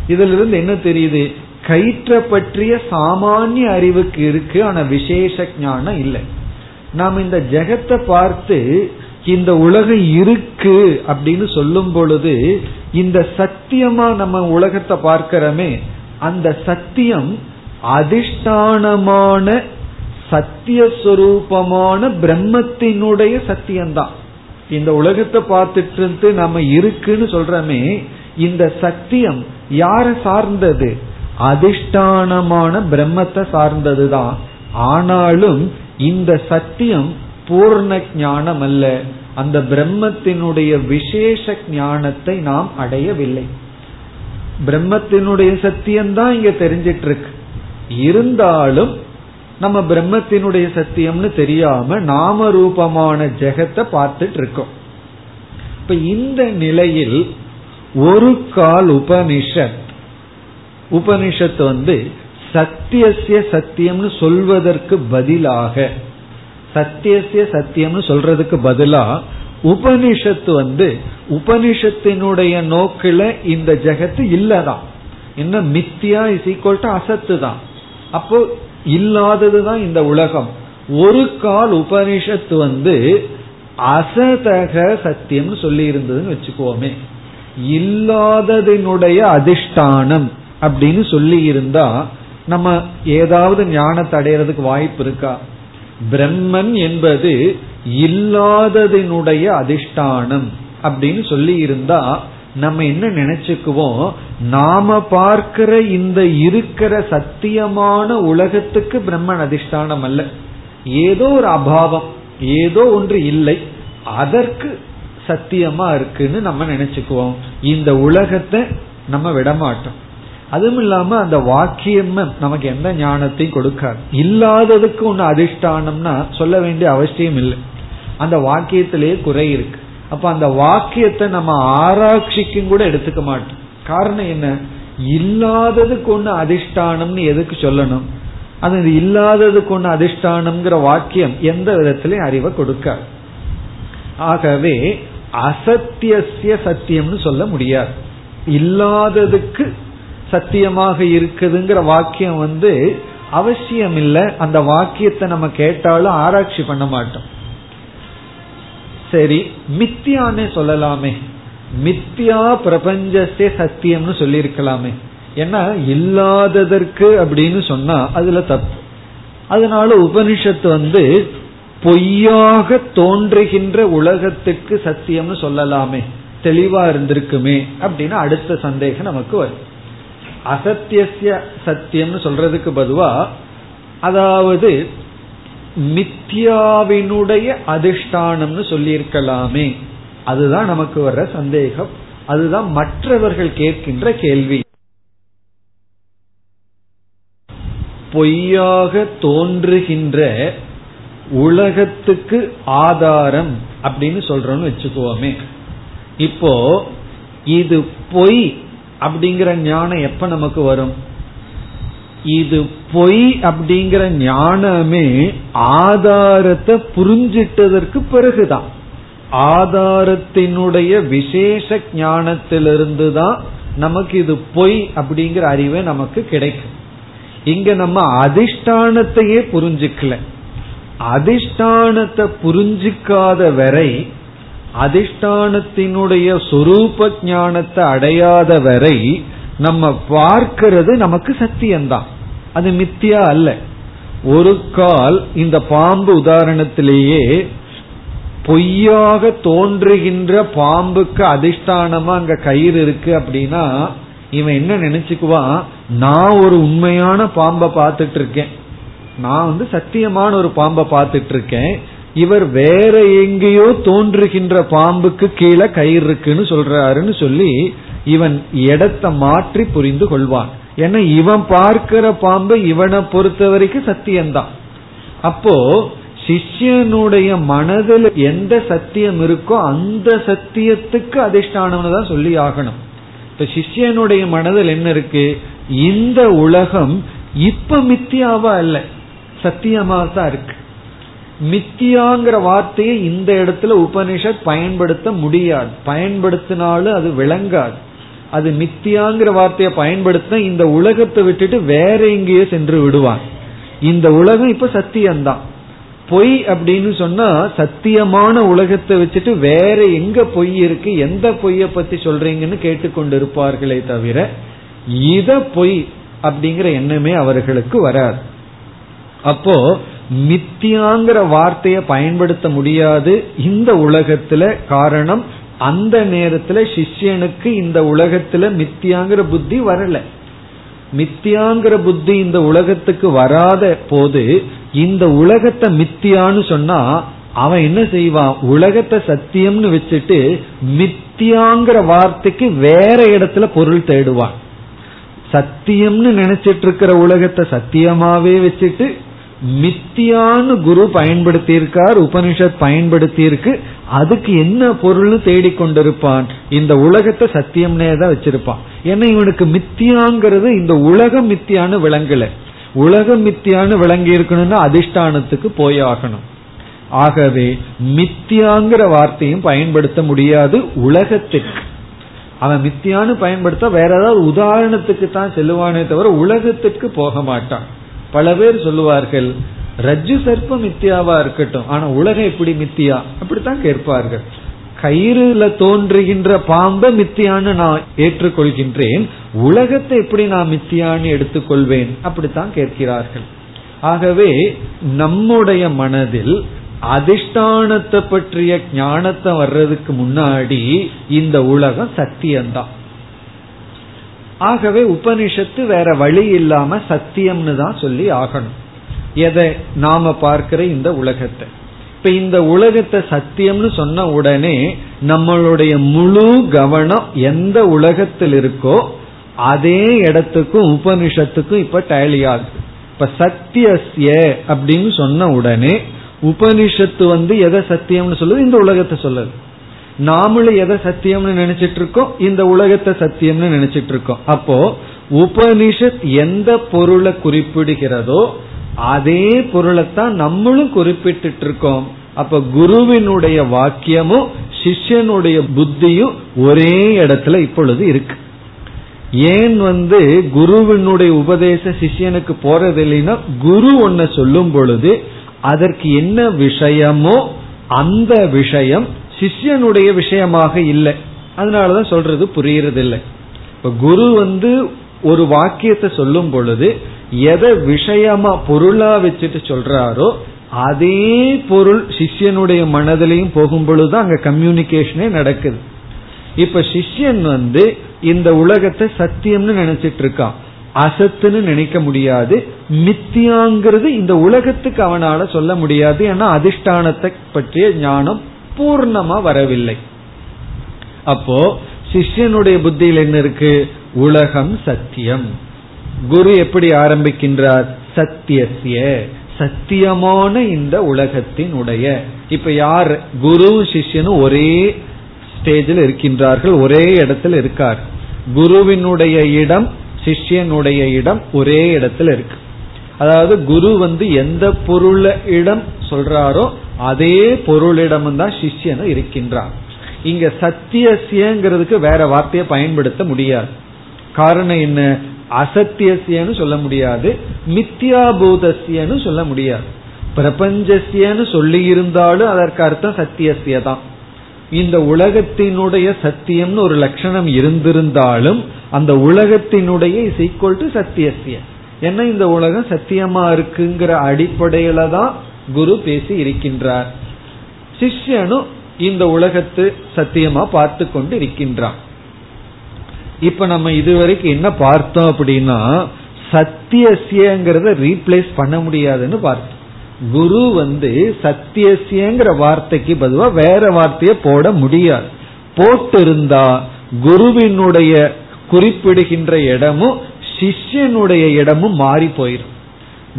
இதுல இருந்து என்ன தெரியுது? கயிற்ற பற்றிய சாமானிய அறிவுக்கு இருக்கு ஆனா விசேஷ ஞானம் இல்லை. நாம் இந்த ஜெகத்தை பார்த்து இந்த உலகம் இருக்கு அப்படின்னு சொல்லும் பொழுது இந்த சத்தியமா நம்ம உலகத்தை பார்க்கிறோமே அந்த சத்தியம் அதிஷ்டானமான சத்தியஸ்வரூபமான பிரம்மத்தினுடைய சத்தியம்தான். இந்த உலகத்தை பார்த்துட்டு இருந்து நம்ம இருக்குன்னு சொல்றமே இந்த சத்தியம் யார சார்ந்தது? அதிஷ்டானமான பிரம்மத்தை சார்ந்ததுதான். ஆனாலும் இந்த சத்தியம் பூர்ண ஞானம் அல்ல. அந்த பிரம்மத்தினுடைய விசேஷ ஞானத்தை நாம் அடையவில்லை. பிரம்மத்தினுடைய சத்தியம்தான் இங்க தெரிஞ்சிட்டு இருக்கு இருந்தாலும் நம்ம பிரம்மத்தினுடைய சத்தியம்னு தெரியாம நாம ரூபமான ஜெகத்தை பார்த்துட்டு இருக்கோம் இப்ப இந்த நிலையில் ஒரு கால் உபனிஷத் உபனிஷத்து வந்து சத்தியசிய சத்தியம்னு சொல்வதற்கு பதிலாக சத்தியசிய சத்தியம்னு சொல்றதுக்கு பதிலா உபனிஷத்து வந்து உபனிஷத்தினுடைய நோக்கில இந்த ஜெகத்து இல்லதான். என்ன மித்தியா இஸ் ஈக்குவல் டு அசத்து தான். அப்போ இல்லாததுதான் இந்த உலகம். ஒரு கால் உபனிஷத்து வந்து அசதக சத்தியம்னு சொல்லி இருந்ததுன்னு வச்சுக்கோமே. இல்லாததினுடைய அதிஷ்டானம் அப்படின்னு சொல்லி இருந்தா நம்ம ஏதாவது ஞானத்தை அடையிறதுக்கு வாய்ப்பு இருக்கா? பிரம்மன் என்பது இல்லாததினுடைய அதிஷ்டானம் அப்படின்னு சொல்லி இருந்தா நம்ம என்ன நினைச்சுக்குவோம்? நாம பார்க்கிற இந்த இருக்கிற சத்தியமான உலகத்துக்கு பிரம்மன் அதிஷ்டானம் அல்ல. ஏதோ ஒரு அபாவம் ஏதோ ஒன்று இல்லை. அதற்கு சத்தியமா இருக்குன்னு நம்ம நினைச்சுக்குவோம். இந்த உலகத்தை நம்ம விடமாட்டோம். அதுவும் இல்லாம அந்த வாக்கியம் நமக்கு எந்த ஞானத்தையும் கொடுக்காது. இல்லாததுக்கு ஒன்னு அதிஷ்டானம்னா சொல்ல வேண்டிய அவசியம் இல்லை. அந்த வாக்கியத்திலேயே குறை இருக்கு. அப்ப அந்த வாக்கியத்தை நம்ம ஆராய்ச்சிக்கும் கூட எடுத்துக்க மாட்டோம். காரணம் என்ன? இல்லாததுக்கு ஒண்ணு அதிஷ்டானம்னு எதுக்கு சொல்லணும்? அது இல்லாததுக்கு ஒண்ணு அதிஷ்டானம்ங்கிற வாக்கியம் எந்த விதத்திலையும் அறிவை கொடுக்காது. ஆகவே அசத்தியசிய சத்தியம்னு சொல்ல முடியாது. இல்லாததுக்கு சத்தியமாக இருக்குதுங்கிற வாக்கியம் வந்து அவசியம் இல்லை அந்த வாக்கியத்தை நம்ம கேட்டாலும் ஆராய்ச்சி பண்ண மாட்டோம். சரி மித்தியானே சொல்லலாமே. மித்தியா பிரபஞ்சத்தே சத்தியம்னு சொல்லியிருக்கலாமே. ஏன்னா இல்லாததற்கு அப்படின்னு சொன்னா அதுல தப்பு. அதனால உபனிஷத்து வந்து பொய்யாக தோன்றுகின்ற உலகத்துக்கு சத்தியம்னு சொல்லலாமே. தெளிவா இருந்திருக்குமே அப்படின்னு அடுத்த சந்தேகம் நமக்கு வரும். அசத்தியசிய சத்தியம்னு சொல்றதுக்கு பதுவா அதாவது மித்யாவினுடைய அதிஷ்டானம்னு சொல்லியிருக்கலாமே. அதுதான் நமக்கு வர்ற சந்தேகம். அதுதான் மற்றவர்கள் கேட்கின்ற கேள்வி. பொய்யாக தோன்றுகின்ற உலகத்துக்கு ஆதாரம் அப்படின்னு சொல்றோம்னு வச்சுக்குவோமே இப்போ இது பொய் அப்படிங்கிற ஞானம் எப்ப நமக்கு வரும்? இது பொய் அப்படிங்கிற ஞானமே ஆதாரத்தை புரிஞ்சிட்டதற்கு பிறகுதான். ஆதாரத்தினுடைய விசேஷ ஞானத்திலிருந்து தான் நமக்கு இது பொய் அப்படிங்கிற அறிவே நமக்கு கிடைக்கும். இங்க நம்ம அதிஷ்டானத்தையே புரிஞ்சுக்கல. அதிஷ்டானத்தை புரிஞ்சிக்காத வரை அதிஷ்டானத்தினுடைய சொரூப ஞானத்தை அடையாத வரை நம்ம பார்க்கிறது நமக்கு சத்தியம்தான். அது மித்தியா அல்ல. ஒரு கால் இந்த பாம்பு உதாரணத்திலேயே பொய்யாக தோன்றுகின்ற பாம்புக்கு அதிஷ்டானமா அங்க கயிறு இருக்கு அப்படின்னா இவன் என்ன நினைச்சுக்குவான்? நான் ஒரு உண்மையான பாம்பை பார்த்துட்டு இருக்கேன். நான் வந்து சத்தியமான ஒரு பாம்பை பார்த்துட்டு இருக்கேன். இவர் வேற எங்கேயோ தோன்றுகின்ற பாம்புக்கு கீழே கயிறு இருக்குன்னு சொல்றாருன்னு சொல்லி இவன் இடத்தை மாற்றி புரிந்து கொள்வான். ஏன்னா இவன் பார்க்கிற பாம்பு இவனை பொறுத்த வரைக்கும் சத்தியம்தான். அப்போ சிஷ்யனுடைய மனதில் எந்த சத்தியம் இருக்கோ அந்த சத்தியத்துக்கு அதிஷ்டானம்னு தான் சொல்லி ஆகணும். இப்ப சிஷ்யனுடைய மனதில் என்ன இருக்கு? இந்த உலகம் இப்ப மித்தியாவா அல்ல சத்தியமா தான் இருக்கு. மித்தியாங்கிற வார்த்தையை இந்த இடத்துல உபனிஷத் பயன்படுத்த முடியாது. பயன்படுத்தினாலும் அது விளங்காது. அது மித்தியாங்கிற வார்த்தையை பயன்படுத்த இந்த உலகத்தை விட்டுட்டு வேற எங்கேயோ சென்று விடுவான் இந்த உலகம் இப்ப சத்தியம்தான். பொய் அப்படின்னு சொன்னா சத்தியமான உலகத்தை வச்சுட்டு வேற எங்க பொய் இருக்கு எந்த பொய்ய பத்தி சொல்றீங்கன்னு கேட்டுக்கொண்டு இருப்பார்களே தவிர இத பொய் அப்படிங்கிற எண்ணமே அவர்களுக்கு வராது. அப்போ மித்தியாங்கிற வார்த்தையை பயன்படுத்த முடியாது. இந்த உலகத்துல காரணம் அந்த நேரத்துல சிஷ்யனுக்கு இந்த உலகத்துல மித்தியாங்கிற புத்தி வரல. மித்தியாங்கிற புத்தி இந்த உலகத்துக்கு வராத போது இந்த உலகத்தை மித்தியான்னு சொன்னா அவன் என்ன செய்வான்? உலகத்தை சத்தியம்னு வச்சுட்டு மித்தியாங்கிற வார்த்தைக்கு வேற இடத்துல பொருள் தேடுவான். சத்தியம்னு நினைச்சிட்டு இருக்கிற உலகத்தை சத்தியமாவே வச்சுட்டு மித்தியான்னு குரு பயன்படுத்தியிருக்கார் உபனிஷத் பயன்படுத்தியிருக்கு அதுக்கு என்ன பொருள் தேடிக்கொண்டிருப்பான். இந்த உலகத்தை சத்தியம்னே தான் வச்சிருப்பான். ஏன்னா இவனுக்கு மித்தியாங்கிறது இந்த உலகம் மித்தியான்னு விளங்கல. உலகம் மித்தியான்னு விளங்கி இருக்கணும்னா அதிஷ்டானத்துக்கு போயாகணும். ஆகவே மித்தியாங்கிற வார்த்தையும் பயன்படுத்த முடியாது உலகத்துக்கு. அவன் மித்தியான்னு பயன்படுத்த வேற ஏதாவது உதாரணத்துக்கு தான் செல்லுவானே தவிர உலகத்துக்கு போக மாட்டான். பல பேர் சொல்லுவார்கள் ரஜ்ஜு சர்ப்பம் மித்தியாவா இருக்கட்டும். ஆனா உலகம் எப்படி மித்தியா? அப்படித்தான் கேட்பார்கள். கயிறுல தோன்றுகின்ற பாம்பை மித்தியான்னு நான் ஏற்றுக்கொள்கின்றேன். உலகத்தை எப்படி நான் மித்தியான்னு எடுத்துக்கொள்வேன்? அப்படித்தான் கேட்கிறார்கள். ஆகவே நம்முடைய மனதில் அதிஷ்டானத்தை பற்றிய ஞானத்தை வர்றதுக்கு முன்னாடி இந்த உலகம் சத்தியம்தான். ஆகவே உபனிஷத்து வேற வழி இல்லாம சத்தியம்னு தான் சொல்லி ஆகணும். எதை? நாம பார்க்கிற இந்த உலகத்தை. இப்ப இந்த உலகத்தை சத்தியம்னு சொன்ன உடனே நம்மளுடைய முழு கவனம் எந்த உலகத்தில் இருக்கோ அதே இடத்துக்கும் உபனிஷத்துக்கும் இப்ப டேலி ஆகுது. இப்ப சத்தியஸ்ய அப்படின்னு சொன்ன உடனே உபனிஷத்து வந்து எதை சத்தியம்னு சொல்லுது? இந்த உலகத்தை சொல்லுது. நாமளும் எதை சத்தியம்னு நினைச்சிட்டு இருக்கோம் இந்த உலகத்தை சத்தியம்னு நினைச்சிட்டு இருக்கோம் அப்போ உபனிஷத் எந்த பொருளை குறிப்பிடுகிறதோ அதே பொருளைத்தான் நம்மளும் குறிப்பிட்டு இருக்கோம் அப்ப குருவினுடைய வாக்கியமும் சிஷ்யனுடைய புத்தியும் ஒரே இடத்துல இப்பொழுது இருக்கு. ஏன் வந்து குருவினுடைய உபதேச சிஷ்யனுக்கு போறது இல்லைன்னா குரு ஒன்ன சொல்லும் பொழுது அதற்கு என்ன விஷயமோ அந்த விஷயம் சிஷ்யனுடைய விஷயமாக இல்லை. அதனாலதான் சொல்றது புரியறது இல்லை இப்ப குரு வந்து ஒரு வாக்கியத்தை சொல்லும் பொழுது எதை விஷயமா பொருளா வச்சுட்டு சொல்றாரோ அதே பொருள் சிஷ்யனுடைய மனதிலையும் போகும் பொழுதுதான் அங்க கம்யூனிகேஷனே நடக்குது. இப்ப சிஷ்யன் வந்து இந்த உலகத்தை சத்தியம்னு நினைச்சிட்டு இருக்கான் அசத்துன்னு நினைக்க முடியாது. மித்தியாங்கிறது இந்த உலகத்துக்கு அவனால சொல்ல முடியாது. ஏன்னா அதிஷ்டானத்தை பற்றிய ஞானம் பூர்ணமா வரவில்லை. அப்போ சிஷ்யனுடைய புத்தியில் என்ன இருக்கு? உலகம் சத்தியம். குரு எப்படி ஆரம்பிக்கின்றார்? சத்தியசிய சத்தியமான இந்த உலகத்தினுடைய இப்ப யார்? குரு சிஷ்யனும் ஒரே ஸ்டேஜில் இருக்கின்றார்கள் ஒரே இடத்தில் இருக்கார். குருவினுடைய இடம் சிஷ்யனுடைய இடம் ஒரே இடத்துல இருக்கு. அதாவது குரு வந்து எந்த பொருள இடம் சொல்றாரோ அதே பொருளிடமும் தான் சிஷ்யனும் இருக்கின்றான். இங்க சத்தியசியங்கிறதுக்கு வேற வார்த்தையை பயன்படுத்த முடியாது. காரணம் என்ன? அசத்தியசியன்னு சொல்ல முடியாது. மித்யாபூதசியன்னு சொல்ல முடியாது. பிரபஞ்சசியன்னு சொல்லி இருந்தாலும் அதற்கு அர்த்தம் சத்தியசிய தான் இந்த உலகத்தினுடைய சத்தியம்னு ஒரு லட்சணம் இருந்திருந்தாலும் அந்த உலகத்தினுடைய இஸ் ஈக்குவல் டு சத்தியசிய ஏன்னா இந்த உலகம் சத்தியமா இருக்குங்கிற அடிப்படையில தான் குரு பேசி இருக்கின்றார். சிஷ்யனும் இந்த உலகத்து சத்தியமா பார்த்து கொண்டு இருக்கின்றான். இப்ப நம்ம இதுவரைக்கும் என்ன பார்த்தோம் அப்படின்னா சத்தியசியங்கிறத ரீப்ளேஸ் பண்ண முடியாதுன்னு பார்த்தோம். குரு வந்து சத்தியசியங்கிற வார்த்தைக்கு பதிலாக வேற வார்த்தையை போட முடியாது. போட்டு இருந்தா குருவினுடைய குறிப்பிடுகின்ற இடமும் சிஷ்யனுடைய இடமும் மாறி போயிடும்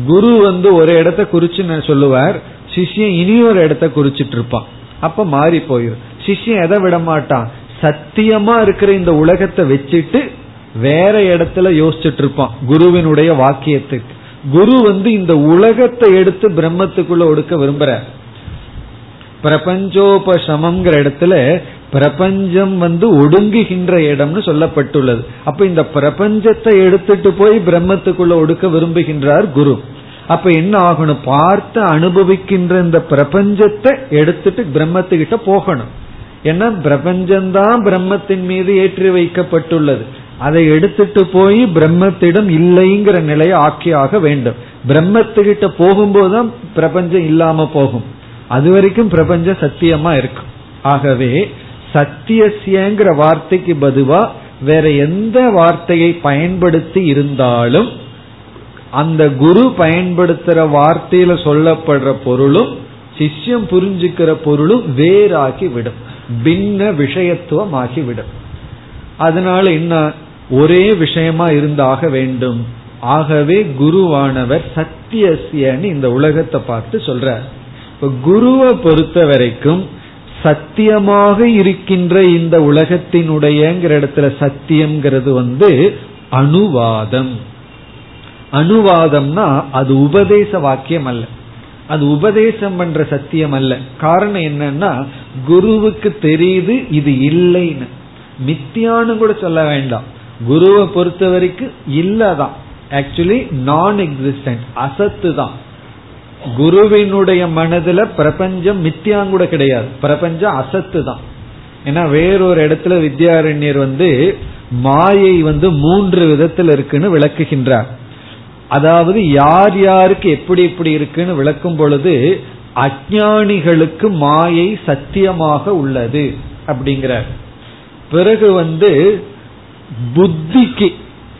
குரு வந்து ஒரு இடத்த குறிச்சு சொல்லுவார் சிஷ்யன் இனி ஒரு இடத்த குறிச்சிட்டு இருப்பான் அப்ப மாறி போயிடும் சிஷ்யன் எதை விட மாட்டான் சத்தியமா இருக்கிற இந்த உலகத்தை வச்சுட்டு வேற இடத்துல யோசிச்சுட்டு இருப்பான் குருவினுடைய வாக்கியத்துக்கு. குரு வந்து இந்த உலகத்தை எடுத்து பிரம்மத்துக்குள்ள ஒடுக்க விரும்புற பிரபஞ்சோபசமங்கிற இடத்துல பிரபஞ்சம் வந்து ஒடுங்குகின்ற இடம்னு சொல்லப்பட்டுள்ளது. அப்ப இந்த பிரபஞ்சத்தை எடுத்துட்டு போய் பிரம்மத்துக்குள்ள ஒடுக்க விரும்புகின்றார் குரு. அப்ப என்ன ஆகணும்? பார்த்து அனுபவிக்கின்ற இந்த பிரபஞ்சத்தை எடுத்துட்டு பிரம்மத்துக்கிட்ட போகணும். ஏன்னா பிரபஞ்சம்தான் பிரம்மத்தின் மீது ஏற்றி வைக்கப்பட்டுள்ளது. அதை எடுத்துட்டு போய் பிரம்மத்திடம் இல்லைங்கிற நிலையை ஆக்கியாக வேண்டும். பிரம்மத்துக்கிட்ட போகும்போதுதான் பிரபஞ்சம் இல்லாம போகும். அது வரைக்கும் பிரபஞ்சம் சத்தியமா இருக்கும். ஆகவே சத்தியசியங்கிற வார்த்தைக்கு பதுவா வேற எந்த வார்த்தையை பயன்படுத்தி இருந்தாலும் அந்த குரு பயன்படுத்துற வார்த்தையில சொல்லப்படுற பொருளும் சிஷ்யம் புரிஞ்சுக்கிற பொருளும் வேறாகி விடும். பின்ன விஷயத்துவம் ஆகிவிடும் அதனால என்ன ஒரே விஷயமா இருந்தாக வேண்டும். ஆகவே குருவானவர் சத்தியசியன்னு இந்த உலகத்தை பார்த்து சொல்றார். இப்ப குருவை பொறுத்த வரைக்கும் சத்தியமாக இருக்கின்ற இந்த உலகத்தினுடையங்கிற இடத்துல சத்தியம்ங்கிறது வந்து அணுவாதம். அணுவாதம்னா அது உபதேச வாக்கியம் அல்ல. அது உபதேசம் பண்ற சத்தியம் அல்ல. காரணம் என்னன்னா குருவுக்கு தெரியுது இது இல்லைன்னு. மித்தியான்னு கூட சொல்ல வேண்டாம். குருவை பொறுத்த வரைக்கும் இல்லதான். ஆக்சுவலி நான் எக்ஸிஸ்டன்ட் அசத்து தான் குருவினுடைய மனதுல பிரபஞ்சம் மித்தியாங்கூட கிடையாது. பிரபஞ்சம் அசத்து தான். ஏன்னா வேறொரு இடத்துல வித்யாரண்யர் வந்து மாயை வந்து மூன்று விதத்தில் இருக்குன்னு விளக்குகின்றார். அதாவது யார் யாருக்கு எப்படி எப்படி இருக்குன்னு விளக்கும் பொழுது அஜானிகளுக்கு மாயை சத்தியமாக உள்ளது அப்படிங்கிறார். பிறகு வந்து புத்திக்கு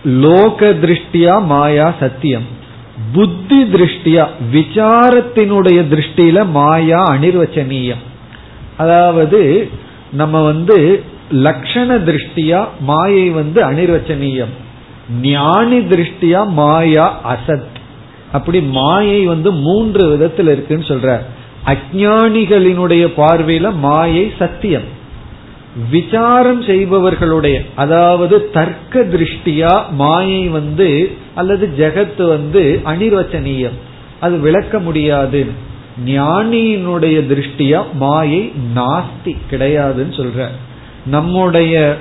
லோக திருஷ்டியா மாயா சத்தியம். புத்தி திருஷ்டியா விசாரத்தினுடைய திருஷ்டியில மாயா அனிர்வச்சனீயம் அதாவது நம்ம வந்து லட்சண திருஷ்டியா மாயை வந்து அனிர்வச்சனீயம் ஞானி திருஷ்டியா மாயா அசத். அப்படி மாயை வந்து மூன்று விதத்தில் இருக்குன்னு சொல்ற அஜானிகளினுடைய பார்வையில மாயை சத்தியம். விசாரம் செய்பவர்களுடைய அதாவது தர்க்க திருஷ்டியா மாயை வந்து அல்லது ஜெகத்து வந்து அனிர்வச்சனீயம். அது விளக்க முடியாது. ஞானியினுடைய திருஷ்டியா மாயை நாஸ்தி கிடையாதுன்னு சொல்ற. நம்முடைய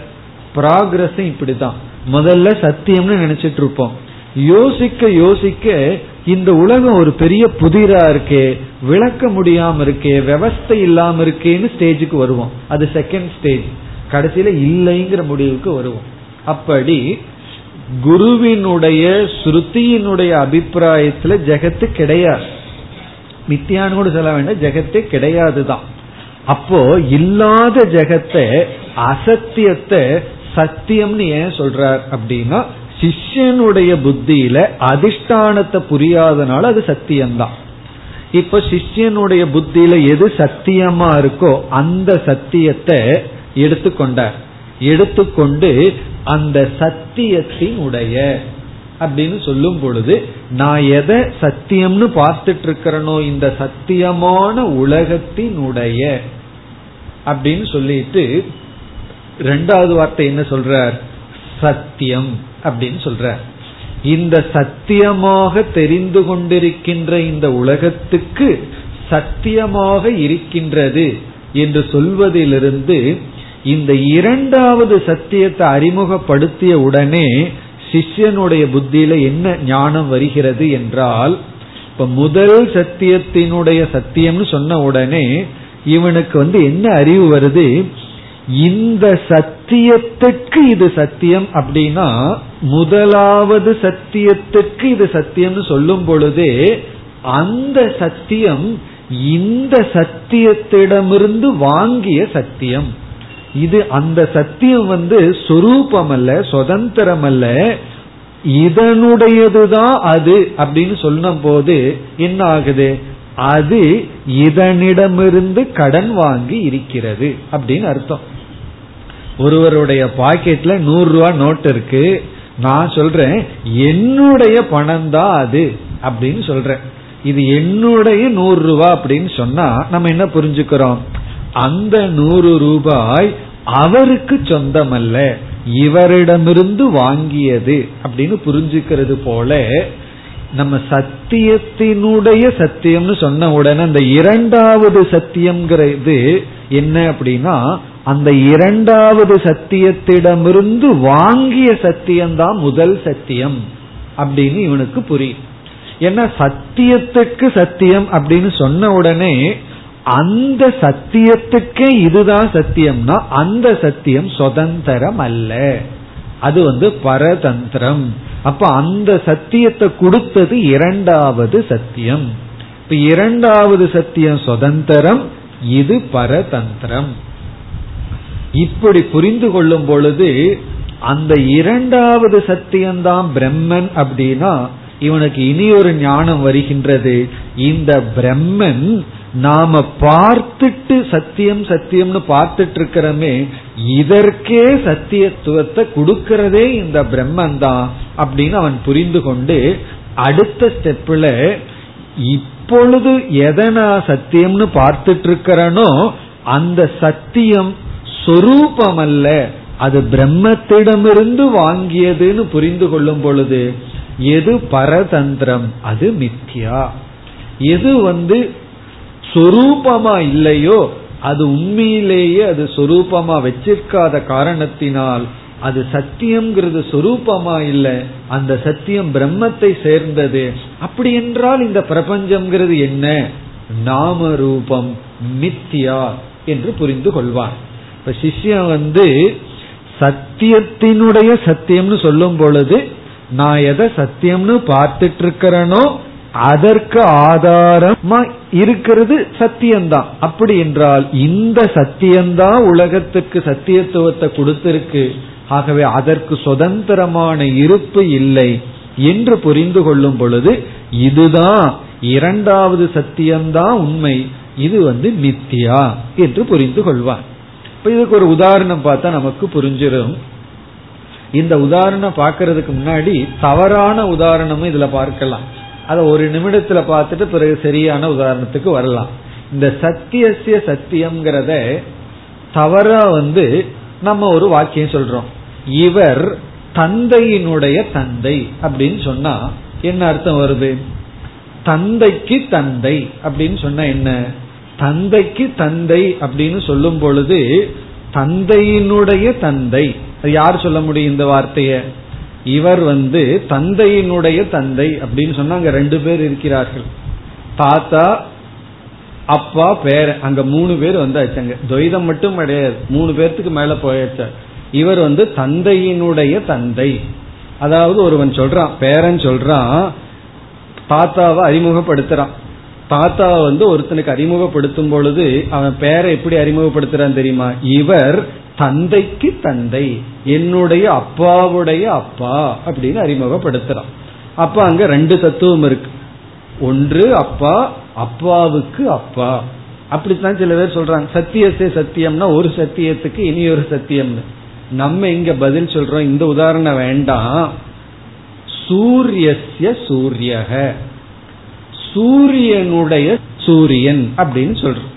ப்ராக்ரஸும் இப்படிதான் முதல்ல சத்தியம்னு நினைச்சிட்டு இருப்போம். யோசிக்க யோசிக்க இந்த உலகம் ஒரு பெரிய புதிரா இருக்கே விளக்க முடியாம இருக்கே விவஸ்தை இல்லாம இருக்கேன்னு ஸ்டேஜுக்கு வருவோம். அது செகண்ட் ஸ்டேஜ் கடைசியில இல்லைங்கிற முடிவுக்கு வருவோம். அப்படி குருவினுடைய ஸ்ருதியினுடைய அபிப்பிராயத்துல ஜெகத்து கிடையாது. மித்தியான்னு கூட சொல்ல வேண்டாம் ஜெகத்தே கிடையாதுதான். அப்போ இல்லாத ஜெகத்தை அசத்தியத்தை சத்தியம்னு ஏன் சொல்றார் அப்படின்னா சிஷ்யனுடைய புத்தியில அதிஷ்டானத்தை புரியாதனால அது சத்தியம்தான். இப்ப சிஷ்யனுடைய புத்தியில எது சத்தியமா இருக்கோ அந்த சத்தியத்தை எடுத்துக்கொண்டார். எடுத்துக்கொண்டு அந்த சத்தியத்தினுடைய அப்படின்னு சொல்லும் பொழுது நான் எதை சத்தியம்னு பார்த்துட்டு இருக்கிறனோ இந்த சத்தியமான உலகத்தினுடைய அப்படின்னு சொல்லிட்டு ரெண்டாவது வார்த்தை என்ன சொல்றார்? சத்தியம். அப்படின்னு சொல்ற. இந்த சத்தியமாக தெரிந்து கொண்டிருக்கின்ற இந்த உலகத்துக்கு சத்தியமாக இருக்கின்றது என்று சொல்வதிலிருந்து இந்த இரண்டாவது சத்தியத்தை அறிமுகப்படுத்திய உடனே சிஷ்யனுடைய புத்தியில என்ன ஞானம் வருகிறது என்றால் இப்ப முதல் சத்தியத்தினுடைய சத்தியம்னு சொன்ன உடனே இவனுக்கு வந்து என்ன அறிவு வருது? இந்த சத்தியத்துக்கு இது சத்தியம் அப்படின்னா முதலாவது சத்தியத்துக்கு இது சத்தியம்னு சொல்லும் பொழுதே அந்த சத்தியம் இந்த சத்தியத்திடமிருந்து வாங்கிய சத்தியம். இது அந்த சத்தியம் வந்து சொரூபம் அல்ல சுதந்திரம் அல்ல இதனுடையதுதான் அது அப்படின்னு சொன்ன போது என்ன ஆகுது அது இதனிடமிருந்து கடன் வாங்கி இருக்கிறது அப்படின்னு அர்த்தம். ஒருவருடைய பாக்கெட்ல நூறு ரூபா நோட் இருக்கு. நான் சொல்றேன் என்னுடைய பணம் தான் அது அப்படின்னு சொல்றேன். இது என்னுடைய நூறு ரூபா அப்படின்னு சொன்னா நம்ம என்ன புரிஞ்சுக்கிறோம்? அந்த நூறு ரூபாய் அவருக்கு சொந்தமல்ல. இவரிடமிருந்து வாங்கியது அப்படின்னு புரிஞ்சுக்கிறது போல நம்ம சத்தியத்தினுடைய சத்தியம்னு சொன்ன உடனே அந்த இரண்டாவது சத்தியம்ங்கிறது என்ன அப்படின்னா அந்த இரண்டாவது சத்தியத்திடமிருந்து வாங்கிய சத்தியம்தான் முதல் சத்தியம் அப்படின்னு இவனுக்கு புரியும். ஏன்னா சத்தியத்துக்கு சத்தியம் அப்படின்னு சொன்ன உடனே அந்த சத்தியத்துக்கே இதுதான் சத்தியம்னா அந்த சத்தியம் சுதந்திரம் அல்ல. அது வந்து பரதந்திரம். அப்ப அந்த சத்தியத்தை கொடுத்தது இரண்டாவது சத்தியம். இப்ப இரண்டாவது சத்தியம் சுதந்திரம் இது பரதந்திரம். இப்படி புரிந்து கொள்ளும் பொழுது அந்த இரண்டாவது சத்தியம்தான் பிரம்மன் அப்படின்னா இவனுக்கு இனி ஒரு ஞானம் வருகின்றது. இந்த பிரம்மன் நாம பார்த்துட்டு சத்தியம் சத்தியம்னு பார்த்துட்டு இருக்கிறோமே இதற்கே சத்தியத்துவத்தை கொடுக்கிறதே இந்த பிரம்மன் தான் அப்படின்னு அவன் புரிந்து கொண்டு அடுத்த ஸ்டெப்ல இப்பொழுது எதை நான் சத்தியம்னு பார்த்துட்டு இருக்கிறனோ அந்த சத்தியம் சொரூபம் அல்ல அது பிரம்மத்திடமிருந்து வாங்கியதுன்னு புரிந்து கொள்ளும் பொழுது எது பரதந்திரம் அது மித்யா. எது வந்து சொரூபமா இல்லையோ அது உண்மையிலேயே அது சொரூபமா வச்சிருக்காத காரணத்தினால் அது சத்தியம்ங்கிறது சொரூபமா இல்லை அந்த சத்தியம் பிரம்மத்தை சேர்ந்தது. அப்படி என்றால் இந்த பிரபஞ்சம்ங்கிறது என்ன? நாம ரூபம் மித்தியா என்று புரிந்து கொள்வார். இப்ப சிஷ்யம் வந்து சத்தியத்தினுடைய சத்தியம்னு சொல்லும் பொழுது நான் எதை சத்தியம்னு பார்த்துட்டு இருக்கிறேனோ அதற்கு ஆதாரமா இருக்கிறது சத்தியம்தான். அப்படி என்றால் இந்த சத்தியம்தான் உலகத்துக்கு சத்தியத்துவத்தை கொடுத்திருக்கு. ஆகவே அதற்கு சுதந்திரமான இருப்பு இல்லை என்று புரிந்து கொள்ளும் பொழுது இதுதான் இரண்டாவது சத்தியம்தான் உண்மை இது வந்து மித்தியா என்று புரிந்து கொள்வார். இப்ப இதுக்கு ஒரு உதாரணம் பார்த்தா நமக்கு புரிஞ்சிடும் இந்த உதாரணம் பார்க்கறதுக்கு முன்னாடி தவறான உதாரணமும் இதுல பார்க்கலாம். அதை ஒரு நிமிடத்துல பார்த்துட்டு பிறகு சரியான உதாரணத்துக்கு வரலாம். இந்த சத்தியசிய சத்தியம்ங்கிறத தவறா வந்து நம்ம ஒரு வாக்கியம் சொல்றோம். இவர் தந்தையினுடைய தந்தை அப்படின்னு சொன்னா என்ன அர்த்தம் வருது? தந்தைக்கு தந்தை அப்படின்னு சொன்ன என்ன? தந்தைக்கு தந்தை அப்படின்னு சொல்லும் பொழுது தந்தையினுடைய தந்தை. யார் சொல்ல முடியும் இந்த வார்த்தைய? இவர் வந்து தந்தையினுடைய தந்தை அப்படின்னு சொன்னா அங்க ரெண்டு பேர் இருக்கிறார்கள். தாத்தா அப்பா பேர அங்க மூணு பேர் வந்தாச்சு அங்க. துவைதம் மட்டும் கிடையாது. மூணு பேர்த்துக்கு மேல போயாச்சு. இவர் வந்து தந்தையினுடைய தந்தை. அதாவது ஒருவன் சொல்றான் பேரன் சொல்றான் தாத்தாவை அறிமுகப்படுத்துறான். தாத்தாவை வந்து ஒருத்தனுக்கு அறிமுகப்படுத்தும் பொழுது அவன் பேரை எப்படி அறிமுகப்படுத்துறான் தெரியுமா? இவர் தந்தைக்கு தந்தை என்னுடைய அப்பாவுடைய அப்பா அப்படின்னு அறிமுகப்படுத்துறான். அப்ப அங்க ரெண்டு தத்துவம் இருக்கு. ஒன்று அப்பா அப்பாவுக்கு அப்பா. அப்படித்தான் சில பேர் சொல்றாங்க. சத்தியசே சத்தியம்னா ஒரு சத்தியத்துக்கு இனி ஒரு சத்தியம்னு. நம்ம இங்க பதில் சொல்றோம். இந்த உதாரணம் வேண்டாம். சூரியஸ்ய சூரியக. சூரியனுடைய சூரியன் அப்படின்னு சொல்றோம்.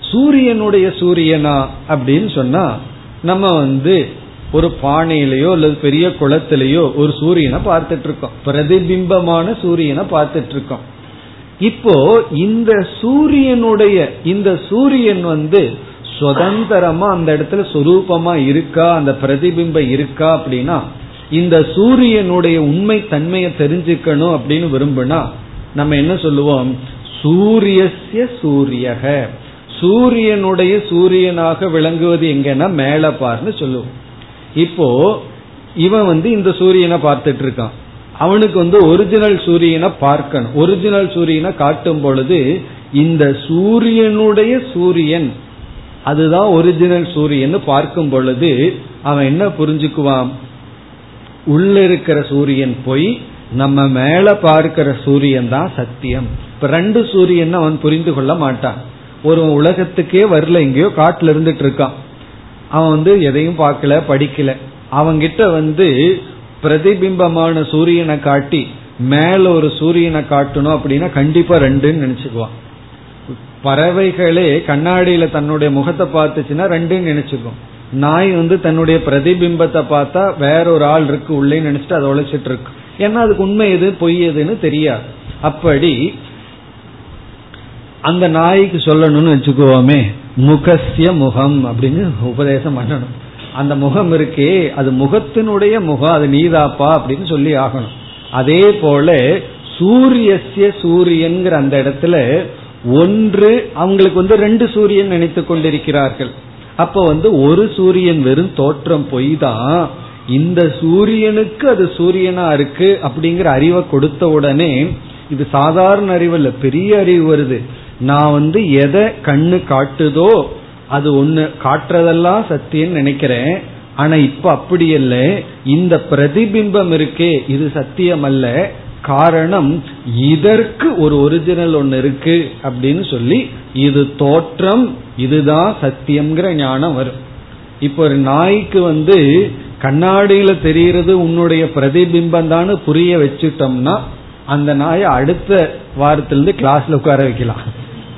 சூரியனுடைய சூரியனா அப்படின்னு சொன்னா நம்ம வந்து ஒரு பானையிலேயோ அல்லது பெரிய குளத்திலேயோ ஒரு சூரியனை பார்த்துட்டு இருக்கோம் பிரதிபிம்பமான சூரியனை பார்த்துட்டு இருக்கோம் இப்போ இந்த சூரியனுடைய இந்த சூரியன் வந்து சுதந்திரமா அந்த இடத்துல சுரூபமா இருக்கா அந்த பிரதிபிம்பம் இருக்கா அப்படின்னா இந்த சூரியனுடைய உண்மை தன்மையை தெரிஞ்சுக்கணும் அப்படின்னு விரும்புனா நம்ம என்ன சொல்லுவோம்? சூரியசிய சூரியக. சூரியனுடைய சூரியனாக விளங்குவது எங்கன்னா மேல பார்னு சொல்லுவோம். இப்போ இவன் வந்து இந்த சூரியனை பார்த்துட்டு இருக்கான். அவனுக்கு வந்து ஒரிஜினல் சூரியனை பார்க்கணும். ஒரிஜினல் சூரியனை காட்டும் பொழுது இந்த சூரியனுடைய சூரியன் அதுதான் ஒரிஜினல் சூரியன் பார்க்கும் பொழுது அவன் என்ன புரிஞ்சுக்குவான்? உள்ள இருக்கிற சூரியன் போய் நம்ம மேல பார்க்கிற சூரியன் தான் சத்தியம். இப்ப ரெண்டு சூரியன் அவன் புரிந்து கொள்ள மாட்டான். ஒரு உலகத்துக்கே வரல எங்கேயோ காட்டுல இருந்துட்டு இருக்கான். அவன் வந்து எதையும் பார்க்கல படிக்கல. அவங்கிட்ட வந்து பிரதிபிம்பமான சூரியனை காட்டி மேல ஒரு சூரியனை காட்டணும் அப்படின்னா கண்டிப்பா ரெண்டுன்னு நினைச்சுக்குவான். பறவைகளே கண்ணாடியில தன்னுடைய முகத்தை பார்த்துச்சுன்னா ரெண்டுன்னு நினைச்சுக்கும். நாய் வந்து தன்னுடைய பிரதிபிம்பத்தை பார்த்தா வேற ஒரு ஆள் இருக்கு உள்ளே நினைச்சிட்டு அதை உழைச்சிட்டு இருக்கு. ஏன்னா அதுக்கு உண்மை எது பொய் எதுன்னு தெரியாது. அப்படி அந்த நாய்க்கு சொல்லணும்னு வச்சுக்கோமே முகசிய முகம் அப்படின்னு உபதேசம் பண்ணணும். அந்த முகம் இருக்கே அது முகத்தினுடைய முகம் அது நீதாப்பா அப்படின்னு சொல்லி ஆகணும். அதே போல சூரியசிய சூரியன்கிற அந்த இடத்துல ஒன்று அவங்களுக்கு வந்து ரெண்டு சூரியன் நினைத்து கொண்டிருக்கிறார்கள். அப்ப வந்து ஒரு சூரியன் வெறும் தோற்றம் பொய் தான் இந்த சூரியனுக்கு அது சூரியனா இருக்கு அப்படிங்கிற அறிவை கொடுத்த உடனே இது சாதாரண அறிவு இல்ல பெரிய அறிவு வருது. நான் வந்து எதை கண்ணு காட்டுதோ அது ஒண்ணு காட்டுறதெல்லாம் சத்தியன்னு நினைக்கிறேன். ஆனா இப்ப அப்படி இல்லை. இந்த பிரதிபிம்பம் இருக்கே இது சத்தியம் அல்ல காரணம் இதற்கு ஒரு ஒரிஜினல் ஒன்னு இருக்கு அப்படின்னு சொல்லி இது தோற்றம் இதுதான் சத்தியம்ங்கிற ஞானம் வரும். இப்போ ஒரு நாய்க்கு வந்து கண்ணாடியில தெரிகிறது உன்னுடைய பிரதிபிம்பம் தான் புரிய வச்சுட்டோம்னா அந்த நாயை அடுத்த வாரத்திலிருந்து கிளாஸ்ல உட்கார வைக்கலாம்.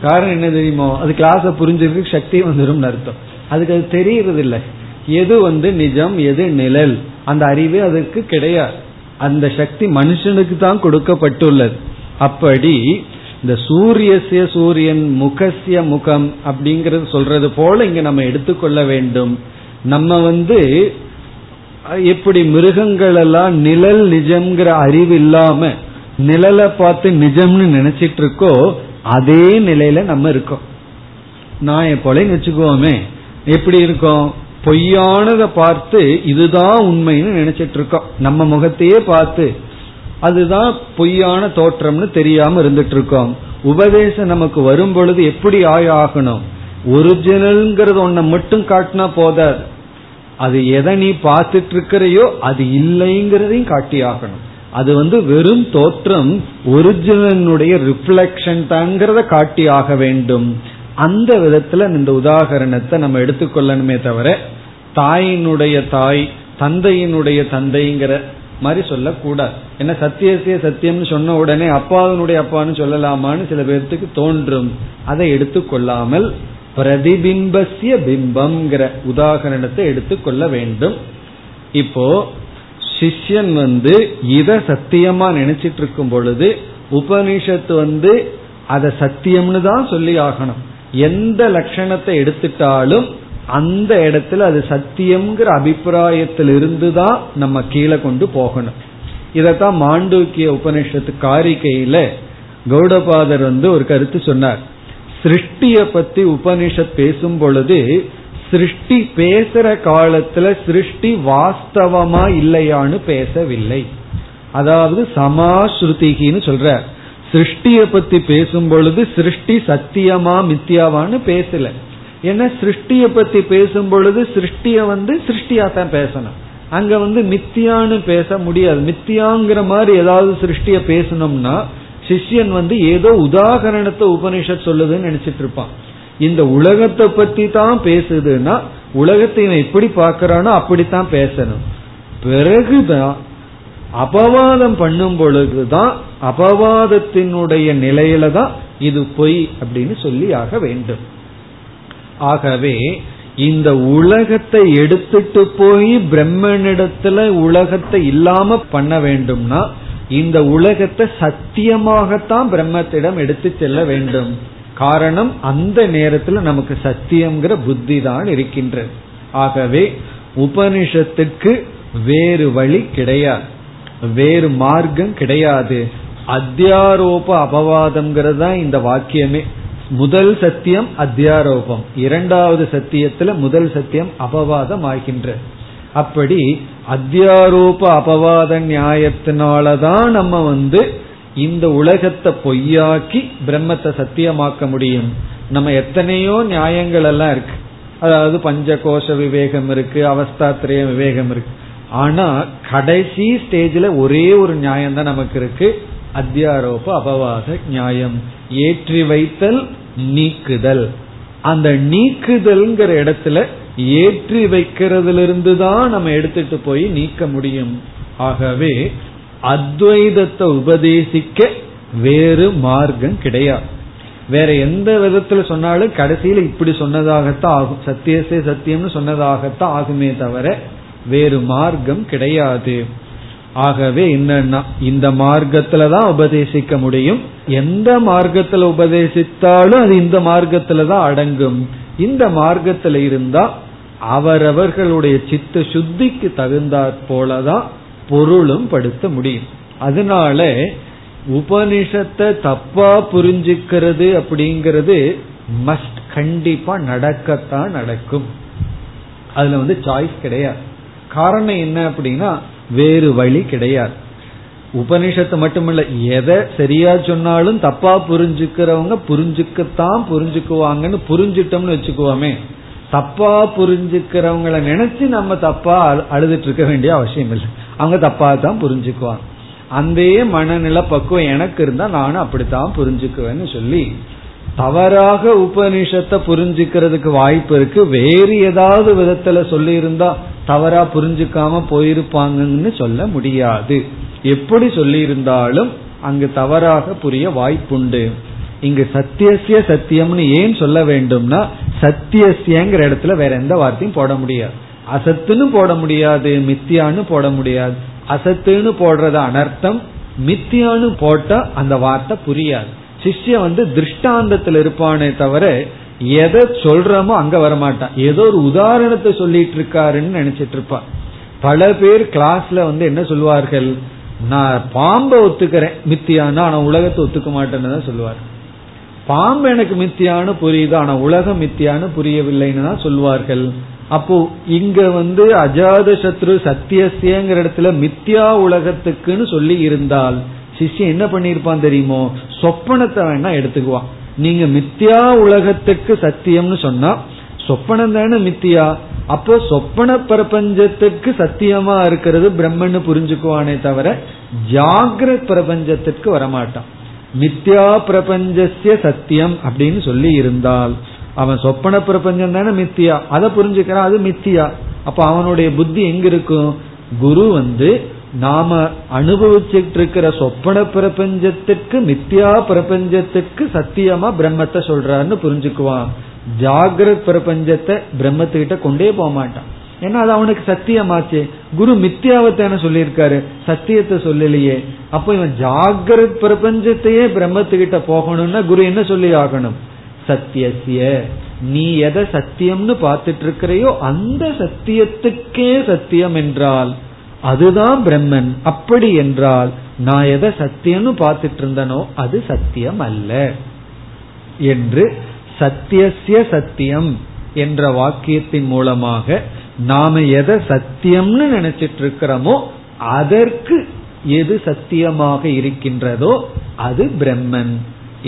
காரணம் என்ன தெரியுமோ? அது கிளாஸ புரிஞ்சிருக்கு சக்தி வந்துடும் அர்த்தம். அதுக்கு அது தெரியறது இல்லை எது வந்து நிஜம் எது நிழல்? அந்த அறிவே அதுக்கு கிடையாது. அந்த சக்தி மனுஷனுக்கு தான் கொடுக்கப்பட்டுள்ளது. அப்படி இந்த சூரியசிய சூரியன் முகசிய முகம் அப்படிங்கறது சொல்றது போல இங்க நம்ம எடுத்துக்கொள்ள வேண்டும். நம்ம வந்து எப்படி மிருகங்கள் எல்லாம் நிழல் நிஜம்ங்கிற அறிவு இல்லாம நிழலை பார்த்து நிஜம்னு நினைச்சிட்டு இருக்கோ அதே நிலையில நம்ம இருக்கோம். நான் போல வச்சுக்கோமே எப்படி இருக்கோம்? பொய்யானதை பார்த்து இதுதான் உண்மைன்னு நினைச்சிட்டு இருக்கோம் நம்ம முகத்தையே பார்த்து அதுதான் பொய்யான தோற்றம்னு தெரியாம இருந்துட்டு இருக்கோம் உபதேசம் நமக்கு வரும் பொழுது எப்படி ஆகணும் ஒரிஜினல்ங்கிறது ஒன்ன மட்டும் காட்டினா போதாது. அது எதை நீ பார்த்துட்டு இருக்கிறையோ அது இல்லைங்கிறதையும் காட்டி ஆகணும் அது வந்து வெறும் தோற்றம் ஒரிஜினலுடைய ரிஃப்ளெக்ஷன் தாங்கிறத காட்டி ஆக வேண்டும். அந்த விதத்துல இந்த உதாகரணத்தை நம்ம எடுத்துக்கொள்ளணுமே தவிர தாயினுடைய தாய் தந்தையினுடைய தந்தைங்கிற மாதிரி சொல்லக்கூடாது. ஏன்னா சத்தியசிய சத்தியம்னு சொன்ன உடனே அப்பாவினுடைய அப்பான்னு சொல்லலாமான்னு சில பேர்த்துக்கு தோன்றும். அதை எடுத்துக்கொள்ளாமல் பிரதிபிம்பசிய பிம்பம்ங்கிற உதாகரணத்தை எடுத்துக்கொள்ள வேண்டும். இப்போ சிஷ்யன் வந்து இத சத்தியமா நினைச்சிட்டு இருக்கும் பொழுது உபனிஷத்து வந்து அதை சத்தியம்னு தான் சொல்லி ஆகணும். எந்த லட்சணத்தை எடுத்துட்டாலும் அந்த இடத்துல அது சத்தியம்ங்கிற அபிப்பிராயத்தில் இருந்துதான் நம்ம கீழே கொண்டு போகணும். இதத்தான் மாண்டூக்கிய உபனிஷத்து காரிக்கையில கௌடபாதர் வந்து ஒரு கருத்து சொன்னார். சிருஷ்டிய பத்தி உபனிஷத் பேசும் பொழுது சிருஷ்டி பேசுற காலத்துல சிருஷ்டி வாஸ்தவமா இல்லையான்னு பேசவில்லை. அதாவது சமாஸ்ருதிகின்னு சொல்ற சிருஷ்டிய பத்தி பேசும் பொழுது சிருஷ்டி சத்தியமா மித்தியாவான்னு பேசல. ஏன்னா சிருஷ்டிய பத்தி பேசும் பொழுது சிருஷ்டிய வந்து சிருஷ்டியா தான் பேசணும். அங்க வந்து மித்தியான்னு பேச முடியாது. மித்தியாங்கிற மாதிரி ஏதாவது சிருஷ்டிய பேசணும்னா சிஷ்யன் வந்து ஏதோ உதாகரணத்தை உபனிஷத் சொல்லுதுன்னு நினைச்சிட்டு இருப்பான். இந்த உலகத்தை பத்தி தான் பேசுதுன்னா உலகத்தை இவன் எப்படி பார்க்கறானோ அப்படித்தான் பேசணும். பிறகுதான் அபவாதம் பண்ணும் பொழுதுதான் அபவாதத்தினுடைய நிலையில தான் இது பொய் அப்படின்னு சொல்லி ஆக வேண்டும். ஆகவே இந்த உலகத்தை எடுத்துட்டு போய் பிரம்மனிடத்துல உலகத்தை இல்லாம பண்ண வேண்டும்னா இந்த உலகத்தை சத்தியமாகத்தான் பிரம்மத்திடம் எடுத்து செல்ல வேண்டும். காரணம் அந்த நேரத்துல நமக்கு சத்தியம்ங்கிற புத்தி தான் இருக்கின்றது. ஆகவே உபனிஷத்துக்கு வேறு வழி கிடையாது. வேறு மார்க்கம் கிடையாது. அத்தியாரோப அபவாதம்ங்கிறது தான் இந்த வாக்கியமே. முதல் சத்தியம் அத்தியாரோபம். இரண்டாவது சத்தியத்துல முதல் சத்தியம் அபவாதம் ஆகின்ற அப்படி அத்தியாரோப அபவாத நியாயத்தினாலதான் நம்ம வந்து இந்த உலகத்தை பொய்யாக்கி பிரம்மத்தை சத்தியமாக்க முடியும். நம்ம எத்தனையோ நியாயங்கள் எல்லாம் இருக்கு. அதாவது பஞ்ச கோஷ விவேகம் இருக்கு அவஸ்தாத்திரய விவேகம் இருக்கு. ஆனா கடைசி ஸ்டேஜ்ல ஒரே ஒரு நியாயம் தான் நமக்கு இருக்கு. அத்தியாரோப அபவாத நியாயம். ஏற்றி வைத்தல் நீக்குதல். அந்த நீக்குதல்ங்கிற இடத்துல ஏற்றி வைக்கிறதுலிருந்து தான் நம்ம எடுத்துட்டு போய் நீக்க முடியும். ஆகவே அத்வைதத்தை உபதேசிக்க வேறு மார்க்கம் கிடையாது வேற எந்த விதத்துல சொன்னாலும் கடைசியில இப்படி சொன்னதாகத்தான் ஆகும். சத்தியசே சத்தியம்னு சொன்னதாகத்தான் ஆகுமே தவிர வேறு மார்க்கம் கிடையாது. ஆகவே என்னன்னா இந்த மார்க்கத்துல தான் உபதேசிக்க முடியும். எந்த மார்க்கத்துல உபதேசித்தாலும் அது இந்த மார்க்கத்துல தான் அடங்கும். இந்த மார்க்கத்துல இருந்தா அவரவர்களுடைய சித்த சுத்திக்கு தகுந்தாற் போலதான் பொருளும் படுத்த முடியும். அதனால உபனிஷத்தை தப்பா புரிஞ்சுக்கிறது அப்படிங்கிறது மஸ்ட் கண்டிப்பா நடக்கத்தான் நடக்கும். அதுல வந்து சாய்ஸ் கிடையாது. காரணம் என்ன அப்படின்னா வேறு வழி கிடையாது. உபனிஷத்து மட்டுமல்ல எதை சரியா சொன்னாலும் தப்பா புரிஞ்சுக்கிறவங்க புரிஞ்சுக்கத்தான் புரிஞ்சுக்குவாங்கன்னு புரிஞ்சிட்டோம்னு வச்சுக்குவோமே. தப்பா புரிஞ்சுக்கிறவங்கள நினைச்சு நம்ம தப்பா அழுதுட்டு இருக்க வேண்டிய அவசியம் இல்லை. அவங்க தப்பா தான் புரிஞ்சுக்குவாங்க. அந்த மனநில பக்குவம் எனக்கு இருந்தா நானும் அப்படித்தான் புரிஞ்சுக்குவேன்னு சொல்லி தவறாக உபனிஷத்தை புரிஞ்சுக்கிறதுக்கு வாய்ப்பு இருக்கு. வேறு ஏதாவது விதத்துல சொல்லி இருந்தா தவறா புரிஞ்சுக்காம போயிருப்பாங்கன்னு சொல்ல முடியாது. எப்படி சொல்லி இருந்தாலும் அங்கு தவறாக புரிய வாய்ப்புண்டு. இங்கு சத்தியசிய சத்தியம்னு ஏன் சொல்ல வேண்டும்னா சத்தியசியங்கிற இடத்துல வேற எந்த வார்த்தையும் போட முடியாது. அசத்துன்னு போட முடியாது மித்தியான்னு போட முடியாது. அசத்துன்னு போடுறது அனர்த்தம் மித்தியான்னு போட்டா அந்த வார்த்தை புரியாது. சிஷ்யன் வந்து திருஷ்டாந்தத்தில் இருப்பானே தவிர எதை சொல்றமோ அங்க வரமாட்டான். ஏதோ ஒரு உதாரணத்தை சொல்லிட்டு இருக்காருன்னு நினைச்சிட்டு இருப்பான் பல பேர் கிளாஸ்ல வந்து என்ன சொல்லுவார்கள்? நான் பாம்பை ஒத்துக்கிறேன். மித்தியானா ஆனா உலகத்தை ஒத்துக்க மாட்டேன்னு தான் சொல்லுவார். பாம்பு எனக்கு மித்தியான்னு புரியுது? ஆனா உலகம் மித்தியான்னு புரியவில்லைன்னு தான் சொல்லுவார்கள். அப்போ இங்க வந்து அஜாத சத்ரு சத்தியசியங்கிற இடத்துல மித்யா உலகத்துக்குன்னு சொல்லி இருந்தால் சிஷ்யன் என்ன பண்ணிருப்பான் தெரியுமோ? சொப்பனத்தை வேணா எடுத்துக்குவான். நீங்க மித்தியா உலகத்துக்கு சத்தியம்னு சொன்னா சொப்பனம் தானே மித்தியா? அப்போ சொப்பன பிரபஞ்சத்துக்கு சத்தியமா இருக்கிறது பிரம்மன்னு புரிஞ்சுக்குவானே தவிர ஜாகிரத் பிரபஞ்சத்திற்கு வரமாட்டான். மித்யா பிரபஞ்சசிய சத்தியம் அப்படின்னு சொல்லி இருந்தால் அவன் சொப்பன பிரபஞ்சம் தானே மித்தியா? அதை புரிஞ்சுக்கிறான் அது மித்தியா. அப்ப அவனுடைய புத்தி எங்க இருக்கும் குரு வந்து நாம அனுபவிச்சுட்டு இருக்கிற சொப்பன பிரபஞ்சத்திற்கு மித்யா பிரபஞ்சத்திற்கு சத்தியமா பிரம்மத்தை சொல்றாருன்னு புரிஞ்சுக்குவான். ஜாகிரத் பிரபஞ்சத்தை பிரம்மத்துக்கிட்ட கொண்டே போக மாட்டான். ஏன்னா அது அவனுக்கு சத்தியமாச்சே. குரு மித்தியாவத்தான சொல்லியிருக்காரு. சத்தியத்தை சொல்லலையே. அப்ப இவன் ஜாகிரத் பிரபஞ்சத்தையே பிரம்மத்துக்கிட்ட போகணும்னா குரு என்ன சொல்லி ஆகணும்? சத்தியசிய. நீ எதை சத்தியம்னு பார்த்துட்டு இருக்கிறையோ அந்த சத்தியத்துக்கே சத்தியம் என்றால் அதுதான் பிரம்மன். அப்படி என்றால் நான் எதை சத்தியம்னு பார்த்துட்டு இருந்தனோ அது சத்தியம் அல்ல என்று சத்தியசிய சத்தியம் என்ற வாக்கியத்தின் மூலமாக நாம எதை சத்தியம்னு நினைச்சிட்டு இருக்கிறோமோ அதற்கு எது சத்தியமாக இருக்கின்றதோ அது பிரம்மன்.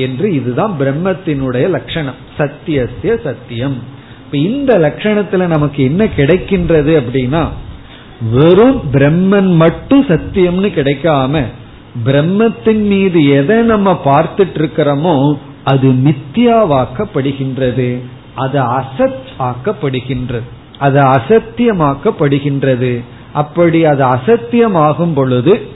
என்று இதுதான் பிரம்மத்தினுடைய லட்சணம். சத்தியசிய சத்தியம். இப்ப இந்த லட்சணத்துல நமக்கு என்ன கிடைக்கின்றது அப்படின்னா வெறும் பிரம்மன் மட்டும் சத்தியம்னு கிடைக்காம பிரம்மத்தின் மீது எதை நம்ம பார்த்துட்டு இருக்கிறோமோ அது மித்தியாவாக்கப்படுகின்றது. அது அசத் ஆக்கப்படுகின்றது. அது அசத்தியமாக்கப்படுகின்றது. அப்படி அது அசத்தியமாகும் பொழுது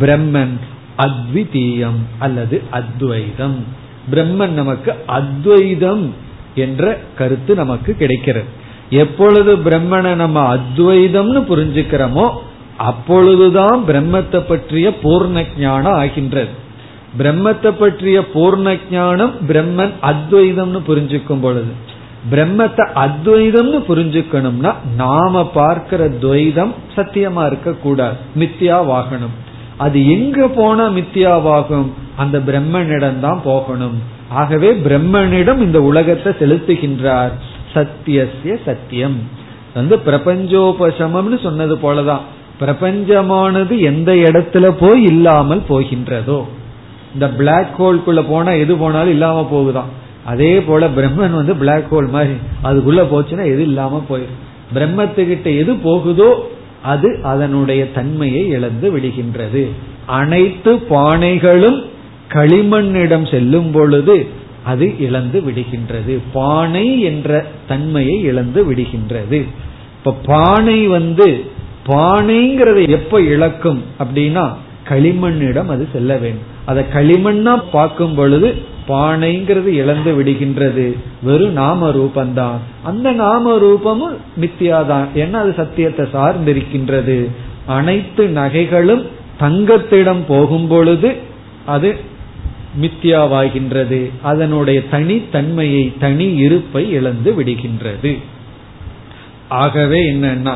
பிரம்மன் அத்விதீயம் அல்லது அத்வைதம். பிரம்மன் நமக்கு அத்வைதம் என்ற கருத்து நமக்கு கிடைக்கிறது. எப்பொழுது பிரம்மனை நம்ம அத்வைதம்னு புரிஞ்சுக்கிறோமோ அப்பொழுதுதான் பிரம்மத்தை பற்றிய பூர்ண ஞானம் ஆகின்றது. பிரம்மத்தை பற்றிய பூர்ண ஞானம் பிரம்மன் அத்வைதம்னு புரிஞ்சுக்கும் பொழுது பிரம்மத்தை அத்வைதம்னு புரிஞ்சுக்கணும்னா நாம பார்க்கிற துவைதம் சத்தியமா இருக்க கூடாது மித்தியாவாகணும் அது எங்க போனா மித்தியாவாகும் அந்த பிரம்மனிடம் தான் போகணும். ஆகவே பிரம்மனிடம் இந்த உலகத்தை செலுத்துகின்றார். சத்தியசிய சத்தியம். வந்து பிரபஞ்சோபசமம்னு சொன்னது போலதான். பிரபஞ்சமானது எந்த இடத்துல போய் இல்லாமல் போகின்றதோ. இந்த பிளாக் ஹோல்குள்ள போனா எது போனாலும் இல்லாம போகுதான். அதே போல பிரம்மன் வந்து பிளாக் ஹோல் மாதிரி அதுக்குள்ள போச்சுன்னா எது இல்லாம போயிடும் பிரம்மத்துக்கிட்ட எது போகுதோ அது அதனுடைய தன்மையை இழந்து விடுகின்றது. அனைத்து பானைகளும் களிமண்ணிடம் செல்லும் பொழுது அது இழந்து விடுகின்றது. பானை என்ற தன்மையை இழந்து விடுகின்றது. இப்ப பானை வந்து பானைங்கிறத எப்ப இழக்கும் அப்படின்னா களிமண்ணிடம் அது செல்ல வேண்டும். அதை களிமண்ணா பார்க்கும் பொழுது பானைங்கிறது இழந்து விடுகின்றது. வெறும் நாம ரூபந்தான் அந்த நாம ரூபமும் மித்தியாதான். ஏன்னா அது சத்தியத்தை சார்ந்திருக்கின்றது. அனைத்து நகைகளும் தங்கத்திடம் போகும் பொழுது அது மித்தியாவாகின்றது. அதனுடைய தனித்தன்மையை தனி இருப்பை இழந்து விடுகின்றது. ஆகவே என்னன்னா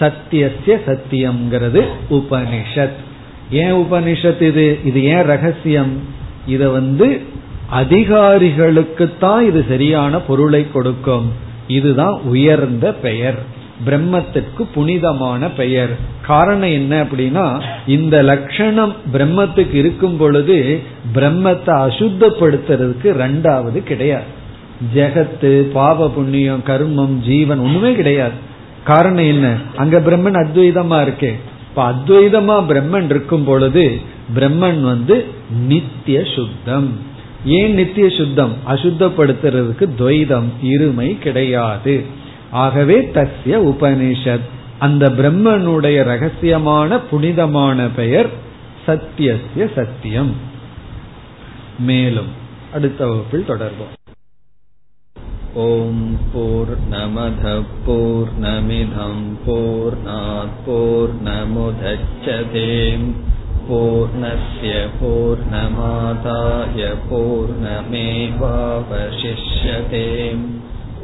சத்தியசிய சத்தியம்ங்கிறது உபனிஷத். ஏன் உபனிஷத் இது? இது ஏன் ரகசியம்? இத வந்து அதிகாரிகளுக்குத்தான் இது சரியான பொருளை கொடுக்கும். இதுதான் உயர்ந்த பெயர். பிரம்மத்திற்கு புனிதமான பெயர். காரணம் என்ன அப்படின்னா இந்த லட்சணம் பிரம்மத்துக்கு இருக்கும் பொழுது பிரம்மத்தை அசுத்தப்படுத்துறதுக்கு ரெண்டாவது கிடையாது. ஜெகத்து பாவ புண்ணியம் கர்மம் ஜீவன் ஒண்ணுமே கிடையாது. காரணம் என்ன? அங்க பிரம்மன் அத்வைதமா இருக்கே. இப்ப அத்வைதமா பிரம்மன் இருக்கும் பொழுது பிரம்மன் வந்து நித்திய சுத்தம். ஏன் நித்திய சுத்தம்? அசுத்தப்படுத்துறதுக்கு துவைதம் இருமை கிடையாது. ஆகவே தஸ்ய உபனிஷத். அந்த பிரம்மனுடைய ரகசியமான புனிதமான பெயர் சத்தியசிய சத்தியம். மேலும் அடுத்த வகுப்பில் தொடர்போம் ॐ पूर्नमधपूर्नमिधम्पूर्णापूर्नमुधच्छते पूर्णस्य पूर्णमादाय पूर्णमेवावशिष्यते